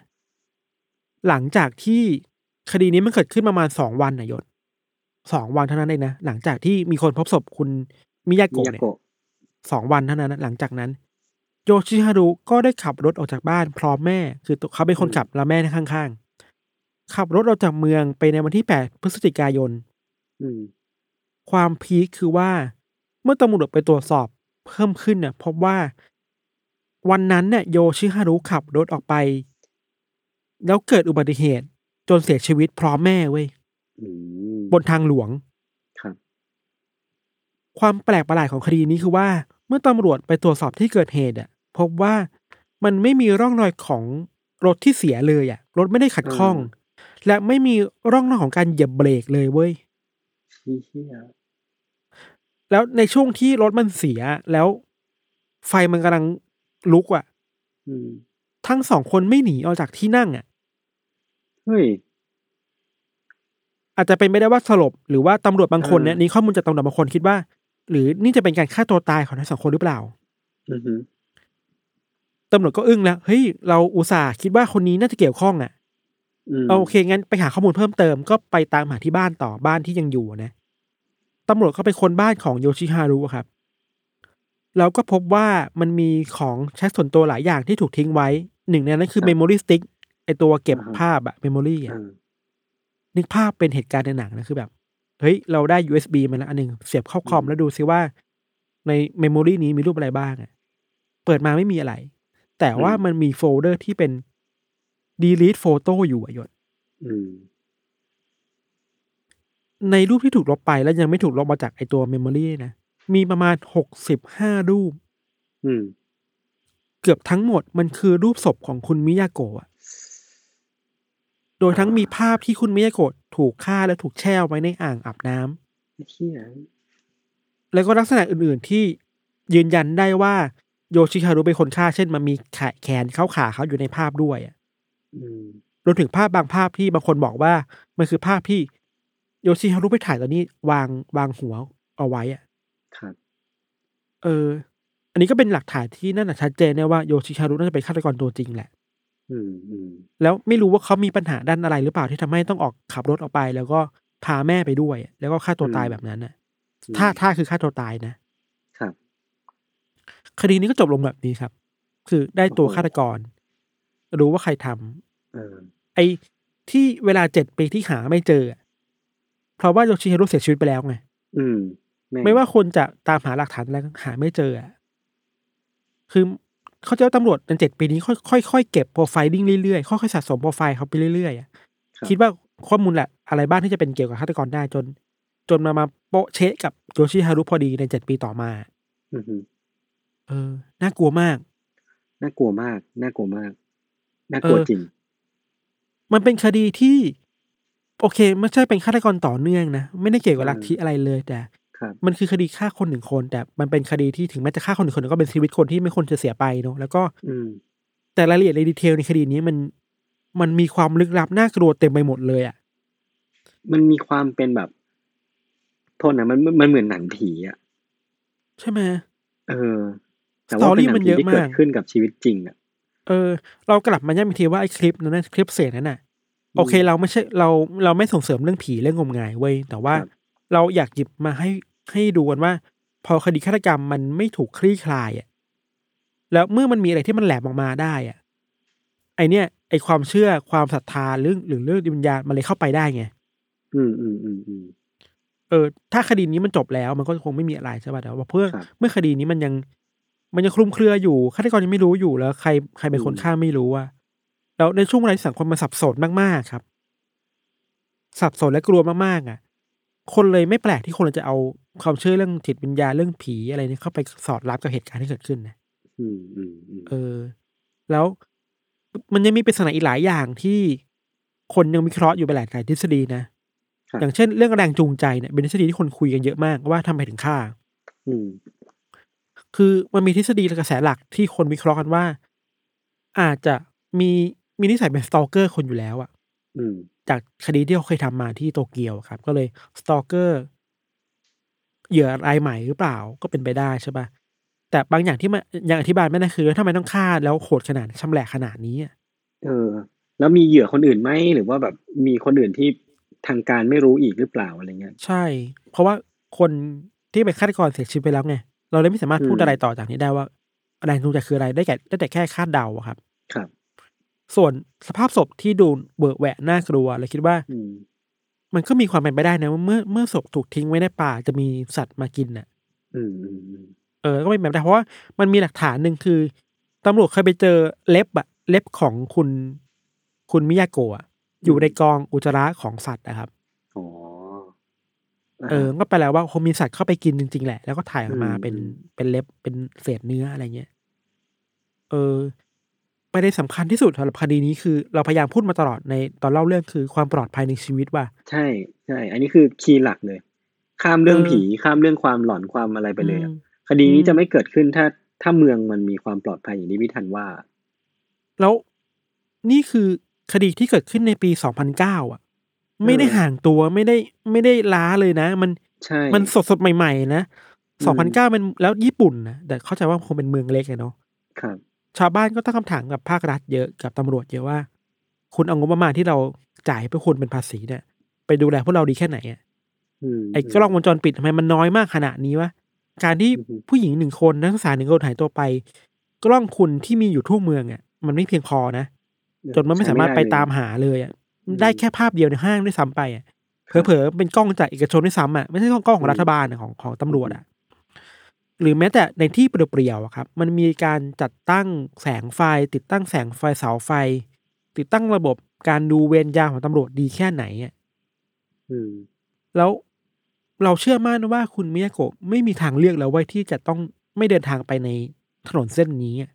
หลังจากที่คดีนี้มันเกิดขึ้นประมาณสองวันนะยศสองวันเท่านั้นเองนะหลังจากที่มีคนพบศพคุณมิยามิโกะยาเนี่ยโกะสองวันเท่านั้นนะหลังจากนั้น โยชิฮารุก็ได้ขับรถออกจากบ้านพร้อมแม่ คือตัวเขาเป็นคนขับแล้วแม่นั่งข้างๆ ขับรถออกจากเมืองไปในวันที่ 8 พฤศจิกายนอืมความพีคคือว่า เมื่อตำรวจไปตรวจสอบเพิ่มขึ้นเนี่ยพบว่า วันนั้นเนี่ยโยชิฮารุขับรถออกไป แล้วเกิดอุบัติเหตุ จนเสียชีวิตพร้อมแม่เว้ยอืมบนทางหลวงครับความแปลกประหลาดของคดีนี้คือว่า เมื่อตำรวจไปตรวจสอบที่เกิดเหตุอะ พบว่ามันไม่มีร่องรอยของรถที่เสียเลยอะ รถไม่ได้ขัดข้อง และไม่มีร่องรอยของการเหยียบเบรกเลยเว้ยเชี่ยแล้วในช่วงที่รถมันเสียแล้ว ไฟมันกำลังลุกอะอืมทั้งสองคนไม่หนีออกจากที่นั่งอะเฮ้ยอาจจะเป็นไม่ได้ว่าสลบหรือว่าตำรวจบางคนเนี่ยอ่านี่ข้อมูลจากตำรวจบางคนคิดว่า หรือนี่จะเป็นการฆ่าตัวตายของทั้งสองคนหรือเปล่าอือฮึตำรวจก็อึ้งแล้วเฮ้ยเราอุตส่าห์คิดว่าคนนี้น่าจะเกี่ยวข้องอะอืมเอา โอเคงั้นไปหาข้อมูลเพิ่มเติมก็ไปตามหาที่บ้านต่อบ้านที่ยังอยู่นะตำรวจก็ไปค้นบ้านของโยชิฮารุอะครับแล้วก็พบว่ามันมีของใช้ส่วนตัวหลายอย่างที่ถูกทิ้งไว้ หนึ่งในนั้นคือ memory stick ไอตัวเก็บภาพอะ memory อะอ่านึกภาพเป็นเหตุการณ์ในหนังนะคือแบบ เฮ้ย เราได้ USB มาแล้วอันหนึ่งเสียบเข้าคอมแล้วดูซิว่า ใน memory นี้มีรูปอะไรบ้างอะเปิดมาไม่มีอะไรแต่ว่าอืมมันมีโฟลเดอร์ที่เป็น delete photo อยู่อะยศอืมในรูปที่ถูกลบไปแล้วยังไม่ถูกลบมาจากไอตัว memory นะ มีประมาณหกสิบห้ารูปอืมเกือบทั้งหมดมันคือรูปศพของคุณมิยาโกะอะโดยทั้งมีภาพที่คุณมิยาโกะถูกฆ่าและถูกแช่ไว้ในอ่างอาบน้ำไอ้เหี้ยแล้วก็ลักษณะอื่นๆที่ยืนยันได้ว่าโยชิฮารุเป็นคนฆ่าเช่น มันมีแขแขนเข้าขาเขาอยู่ในภาพด้วยอะอืม รวมถึงภาพบางภาพที่บางคนบอกว่ามันคือภาพที่โยชิฮารุไปถ่ายตอนนี้วางวางหัวเอาไว้อะครับเออ อันนี้ก็เป็นหลักฐานที่นั่นนะชัดเจนได้ว่าโยชิฮารุน่าจะเป็นฆาตกรตัวจริงแหละอืมอืมแล้วไม่รู้ว่าเขามีปัญหาด้านอะไรหรือเปล่าที่ทำให้ต้องออกขับรถออกไป แล้วก็พาแม่ไปด้วย แล้วก็ฆ่าตัวตายแบบนั้นน่ะ ถ้าถ้าคือฆ่าตัวตายนะครับ คดีนี้ก็จบลงแบบนี้ครับ คือได้ตัวฆาตกร รู้ว่าใครทำเออไอ้ที่เวลาเจ็ดปีที่หาไม่เจออะเพราะว่าโยชิฮารุเสียชีวิตไปแล้วไงอืมงไม่ว่าคนจะตามหาหลักฐานอะไรก็หาไม่เจออะคือเขาจะว่าตำรวจในเจ็ดปีนี้ค่อยๆค่อยๆเก็บโปรไฟลิ่งเรื่อยๆค่อยๆสะสมโปรไฟล์เขาไปเรื่อยๆอะรับคิดว่าข้อมูลแหละอะไรบ้างที่จะเป็นเกี่ยวกับฆาตกรได้จน จนมามาโปะเชะกับโยชิฮารุพอดีในเจ็ดปีต่อมาอือฮึเออ น่ากลัวมาก น่ากลัวมาก น่ากลัวมาก น่ากลัวเออจริง มันเป็นคดีที่ โอเค ไม่ใช่เป็นฆาตกรต่อเนื่องนะ ไม่ได้เกี่ยวกับลัทธิอะไรเลยแต่ครับมันคือคดีฆ่าคนหนึ่งคน แต่มันเป็นคดีที่ถึงแม้จะฆ่าคนหนึ่งคนก็เป็นชีวิตคนที่ไม่ควรจะเสียไปเนอะแล้วก็ อืมแต่รายละเอียดในดีเทลในคดีนี้มันมันมีความลึกลับน่ากลัวเต็มไปหมดเลยอะ มันมีความเป็นแบบโทษนะมันมันเหมือนหนังผีอะ ใช่ไหมเออ แต่ว่าเป็นหนัสตอรี่มังนผีเยอะที่เกิดมากขึ้นกับชีวิตจริงอะ เออ เรากลับมาย้ำอีกทีว่าไอ้คลิปนั้นนะคลิปเสียงนั้นน่ะ โอเคเราไม่ใช่เราเราไม่ส่งเสริมเรื่องผีเรื่องงมงายเว้ยแต่ว่าครับเราอยากหยิบมาให้ให้ดูกันว่า พอคดีฆาตกรรมมันไม่ถูกคลี่คลายอะแล้วเมื่อมันมีอะไรที่มันแหลมออกมาได้อะไอเนี้ยไอความเชื่อความศรัทธาเรื่องหรือเรื่องวิญญาณมันเลยเข้าไปได้ไงอืมอืมอืมอืมเออ ถ้าคดีนี้มันจบแล้วมันก็คงไม่มีอะไรใช่ป่ะแต่ว่าเพื่อครับเมื่อคดีนี้มันยัง มันยังคลุมเครืออยู่ฆาตกรยังไม่รู้อยู่แล้ว ใครใครเป็นคนอืมฆ่าไม่รู้ว่าแล้วในช่วงเวลาที่สังคมมันสับสนมากๆครับ สับสนและกลัวมากๆอะ คนเลยไม่แปลกที่คนจะเอาความเชื่อเรื่องจิตวิญญาณเรื่องผีอะไรเนี่ยเข้าไปสอดรับกับเหตุการณ์ที่เกิดขึ้นนะอืมอืมอืมเออ แล้วมันยังมีปริศนาอีกหลายอย่างที่คนยังวิเคราะห์อยู่ไปหลายหลายทฤษฎีนะครับอย่างเช่น เรื่องแรงจูงใจเนี่ยเป็นทฤษฎีที่คนคุยกันเยอะมากว่าทำไมถึงฆ่าอืม คือมันมีทฤษฎีและกระแสหลักที่คนวิเคราะห์กันว่า อาจจะมีมีนิสัยเป็นสตอเกอร์คนอยู่แล้วอะอืมจากคดีที่เขาเคยทำมาที่โตเกียวครับ ก็เลยสตอเกอร์เหยื่อรายใหม่หรือเปล่าก็เป็นไปได้ใช่ปะแต่บางอย่างที่มันยังอธิบายไม่ได้คือทำไมต้องฆ่าแล้วโหดขนาดชำแหละขนาดนี้อะเออ แล้วมีเหยื่อคนอื่นไหมหรือว่าแบบมีคนอื่นที่ทางการไม่รู้อีกหรือเปล่าอะไรเงี้ยใช่ เพราะว่าคนที่เป็นฆาตกรเสียชีวิตไปแล้วไง เราเลยไม่สามารถพูดอืมอะไรต่อจากนี้ได้ว่าแรงจูงใจคืออะไรได้แก่ได้แต่แค่คาดเดาอะครับ ครับ ส่วนสภาพศพที่ดูเบอะแหวะน่ากลัวเลยคิดว่าอืมมันก็มีความเป็นไปได้นะว่าเมื่อเมื่อศพถูกทิ้งไว้ในป่าจะมีสัตว์มากินน่ะอืมอืมอืมเออ ก็เป็นแบบได้เพราะว่ามันมีหลักฐานหนึ่งคือตำรวจเคยไปเจอเล็บอะเล็บของคุณ คุณมิยาโกะอะอยู่ในกองอุจจาระของสัตว์นะครับอ๋ออ่า เออก็แปลว่าคงมีสัตว์เข้าไปกินจริงๆแหละ แล้วก็ถ่ายออกมาอืมเป็นอืมเป็นเล็บเป็นเศษเนื้ออะไรเงี้ย เออประเด็นสำคัญที่สุดสำหรับคดีนี้คือเราพยายามพูดมาตลอดในตอนเล่าเรื่องคือความปลอดภัยในชีวิตว่า ใช่ใช่ อันนี้คือคีย์หลักเลย ข้ามเรื่องเออผีข้ามเรื่องความหลอนความอะไรไปเลยอะอืมคดีนี้อืมจะไม่เกิดขึ้นถ้าถ้าเมืองมันมีความปลอดภัยอย่างที่พี่ทันว่า แล้วนี่คือคดีที่เกิดขึ้นในปี 2009 อะ ไม่ได้เออห่างตัวไม่ได้ไม่ได้ล้าเลยนะ มันใช่มันสดสดๆใหม่ๆนะอืม2009มันแล้วญี่ปุ่นนะแต่เข้าใจว่าคงเป็นเมืองเล็กอะเนาะครับ ชาวบ้านก็ตั้งคำถามกับภาครัฐเยอะกับตำรวจเยอะว่า คุณเอางบประมาณที่เราจ่ายให้พวกคุณเป็นภาษีเนี่ย ไปดูแลพวกเราดีแค่ไหนอะอืมไอ้กล้องวงจรปิดทำไมมันน้อยมากขนาดนี้วะการที่อือฮึผู้หญิงหนึ่งคนนักศึกษาหนึ่งคนหายตัวไป กล้องคุณที่มีอยู่ทั่วเมืองอะ มันไม่เพียงพอนะจนมันไม่สามารถไปตามหาเลยอะอืม ได้แค่ภาพเดียวในห้างด้วยซ้ำไปอะเผลอๆเป็นกล้องจากเอกชนด้วยซ้ำอะไม่ใช่กล้องของรัฐบาลอะของของตำรวจอะหรือแม้แต่ในที่เปลี่ยวๆอะครับ มันมีการจัดตั้งแสงไฟ ติดตั้งแสงไฟเสาไฟ ติดตั้งระบบการดูเวรยามของตำรวจดีแค่ไหนอะอืมแล้วเราเชื่อมั่นว่าคุณมิยาโกะไม่มีทางเลือกแล้วเว้ยที่จะต้องไม่เดินทางไปในถนนเส้นนี้อะ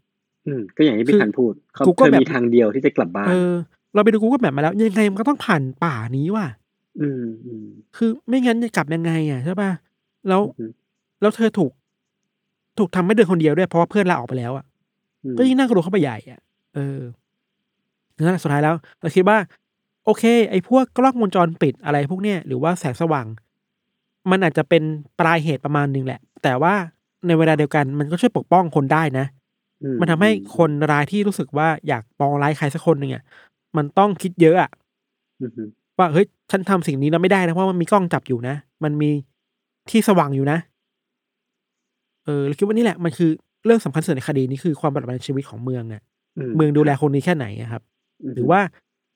อืมก็อย่างที่พี่คือทันพูดเขากูก็เธอแบบมีทางเดียวที่จะกลับบ้าน เออเราไปดูกูก็แบบมาแล้ว ยังไงมันก็ต้องผ่านป่านี้ว่ะอืมอืมคือไม่งั้นจะกลับยังไงอะใช่ป่ะแล้วอืมแล้วเธอถูก ถูกทำให้เดินคนเดียวด้วยเพราะว่าเพื่อนลาออกไปแล้วอะอืมก็ยิ่งน่ากลัวเข้าไปใหญ่อะเออนั่นแหละสุดท้ายแล้วเราคิดว่า โอเค ไอ้พวกกล้องวงจรปิดอะไรพวกเนี้ยหรือว่าแสงสว่าง มันอาจจะเป็นปลายเหตุประมาณหนึงแหละ แต่ว่าในเวลาเดียวกันมันก็ช่วยปกป้องคนได้นะอืมันทำให้คนร้ายที่รู้สึกว่าอยากปองร้ายใครสักคนหนึ่งอะ มันต้องคิดเยอะอะอืมอืมว่าเฮ้ยฉันทำสิ่งนี้แล้วไม่ได้นะเพราะมันมีกล้องจับอยู่นะ มันมีที่สว่างอยู่นะ เออเราคิดว่านี่แหละมันคือเรื่องสำคัญสุดในคดีนี้คือความปลอดภัยในชีวิตของเมืองอะ เมืองดูแลคนนี้แค่ไหนอะครับมหรือว่า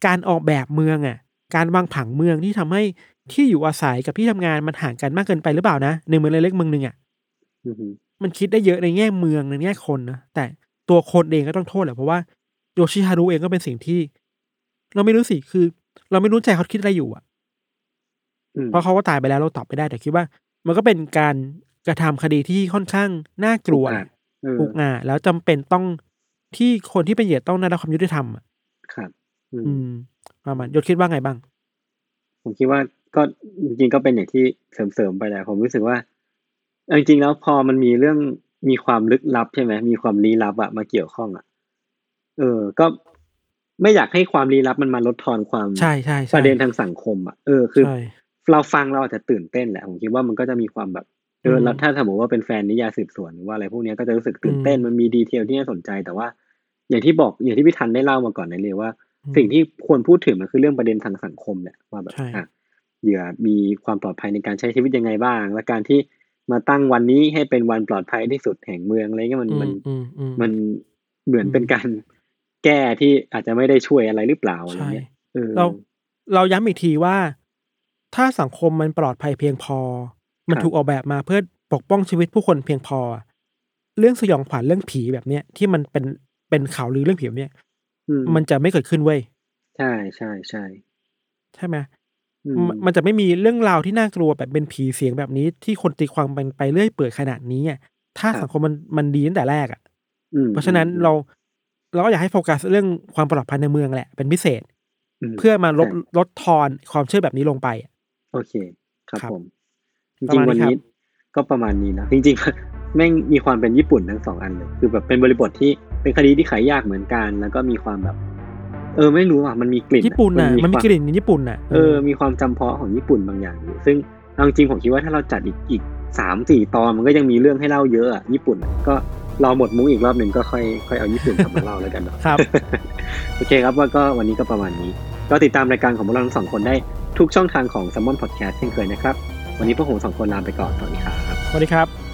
การออกแบบเมืองอะ การวางผังเมืองที่ทำให้ที่อยู่อาศัยกับที่ทำงานมันห่างกันมากเกินไปหรือเปล่านะในเมืองเล็กๆเมืองหนึ่งอะอืมอืมมันคิดได้เยอะในแง่เมืองในแง่คนนะแต่ตัวคนเองก็ต้องโทษแหละเพราะว่าโยชิฮารุเองก็เป็นสิ่งที่ เราไม่รู้สิคือ เราไม่รู้ใจเขาคิดอะไรอยู่อะอืมเพราะเขาก็ตายไปแล้วเราตอบไม่ได้แต่คิดว่า มันก็เป็นการกระทำคดีที่ค่อนข้างน่ากลัวอะเอออุกอาจแล้วจำเป็นต้องที่คนที่เป็นเหยื่อต้องได้รับความยุติธรรมอะครับอืมอืมประมาณยศคิดว่าไงบ้าง ผมคิดว่าก็จริงๆก็เป็นอย่างที่เสริมๆไปแหละผมรู้สึกว่าเอาจริงๆแล้วพอมันมีเรื่องมีความลึกลับใช่ไหมมีความลี้ลับอะมาเกี่ยวข้องอะเออ ก็ ไม่อยากให้ความลี้ลับมันมาลดทอนความใช่ใช่ปใช่ระเด็นทางสังคมอะเออคือใช่เราฟังเราอาจจะตื่นเต้นแหละผมคิดว่ามันก็จะมีความแบบเอออืมแล้วถ้าสมมติว่าเป็นแฟนนิยายสืบสวนหรือว่าอะไรพวกเนี้ยก็จะรู้สึกตื่นเต้นอืมมันมีดีเทลที่น่าสนใจแต่ว่า อย่างที่บอกอย่างที่พี่ทันได้เล่ามาก่อนในเลยว่าอืมสิ่งที่ควรพูดถึงมันคือเรื่องประเด็นทางสังคมแหละว่าแบบใช่อะเหยื่อมีความปลอดภัยในการใช้ชีวิตยังไงบ้าง และการที่มาตั้งวันนี้ให้เป็นวันปลอดภัยที่สุดแห่งเมืองอะไรเงี้ยมันอืมันมอืมอืมมันเหมือนอืมเป็นการ แก้ที่อาจจะไม่ได้ช่วยอะไรหรือเปล่าอะไรใช่เงี้ยเออเราเราย้ำอีกทีว่า ถ้าสังคมมันปลอดภัยเพียงพอ มันครับถูกออกแบบมาเพื่อปกป้องชีวิตผู้คนเพียงพอ เรื่องสยองขวัญเรื่องผีแบบเนี้ยที่มันเป็นเป็นข่าวลือเรื่องผีแบบเนี้ยอืมมันจะไม่เกิดขึ้นเว้ยใช่ใช่ใช่ใช่ไหมอืมมันมันจะไม่มีเรื่องราวที่น่ากลัวแบบเป็นผีเสียงแบบนี้ ที่คนตีความเป็นไปเรื่อยเปื่อยขนาดนี้อะถ้าสังคมมันมันดีตั้งแต่แรกอะอืมเพราะฉะนั้นเรา เราก็อยากให้โฟกัสเรื่องความปลอดภัยในเมืองแหละเป็นพิเศษมเพื่อมาลดใช่ลดทอนความเชื่อแบบนี้ลงไปอะโอเค ครับครับผมจประริงมาณๆนี้วันครับนี้ก็ประมาณนี้นะ จริงๆแม่งมีความเป็นญี่ปุ่นทั้งสองอันเลย คือแบบเป็นบริบทที่เป็นคดีที่ขายยากเหมือนกัน แล้วก็มีความแบบ เออไม่รู้อะมันมีกลิ่นญี่ปุ่นน่ะมันมีควากลิ่นญี่ปุ่นน่ะเออมีความจำเพาะของญี่ปุ่นบางอย่างอยู่ซึ่งเอาจริงๆผมคิดว่าถ้าเราจัดอีกอีกสามสี่ตอนมันก็ยังมีเรื่องให้เล่าเยอะอะญี่ปุ่นอะก็รอหมดมุ้งอีกรอบหนึ่งก็ค่อยค่อยเอาญี่ปุ่นกลับมาเล่าแล้วกันเนาะครับ โอเคครับว่าก็วันนี้ก็ประมาณนี้ ก็ติดตามรายการของพวกเราทั้งสองคนได้ทุกช่องทางของ s ซ m มอนพอดแคสต์เช่นเคยนะครับ วันนี้พวกผมสองคนลาไปก่อนสวัสดีครับสวัสดีครับ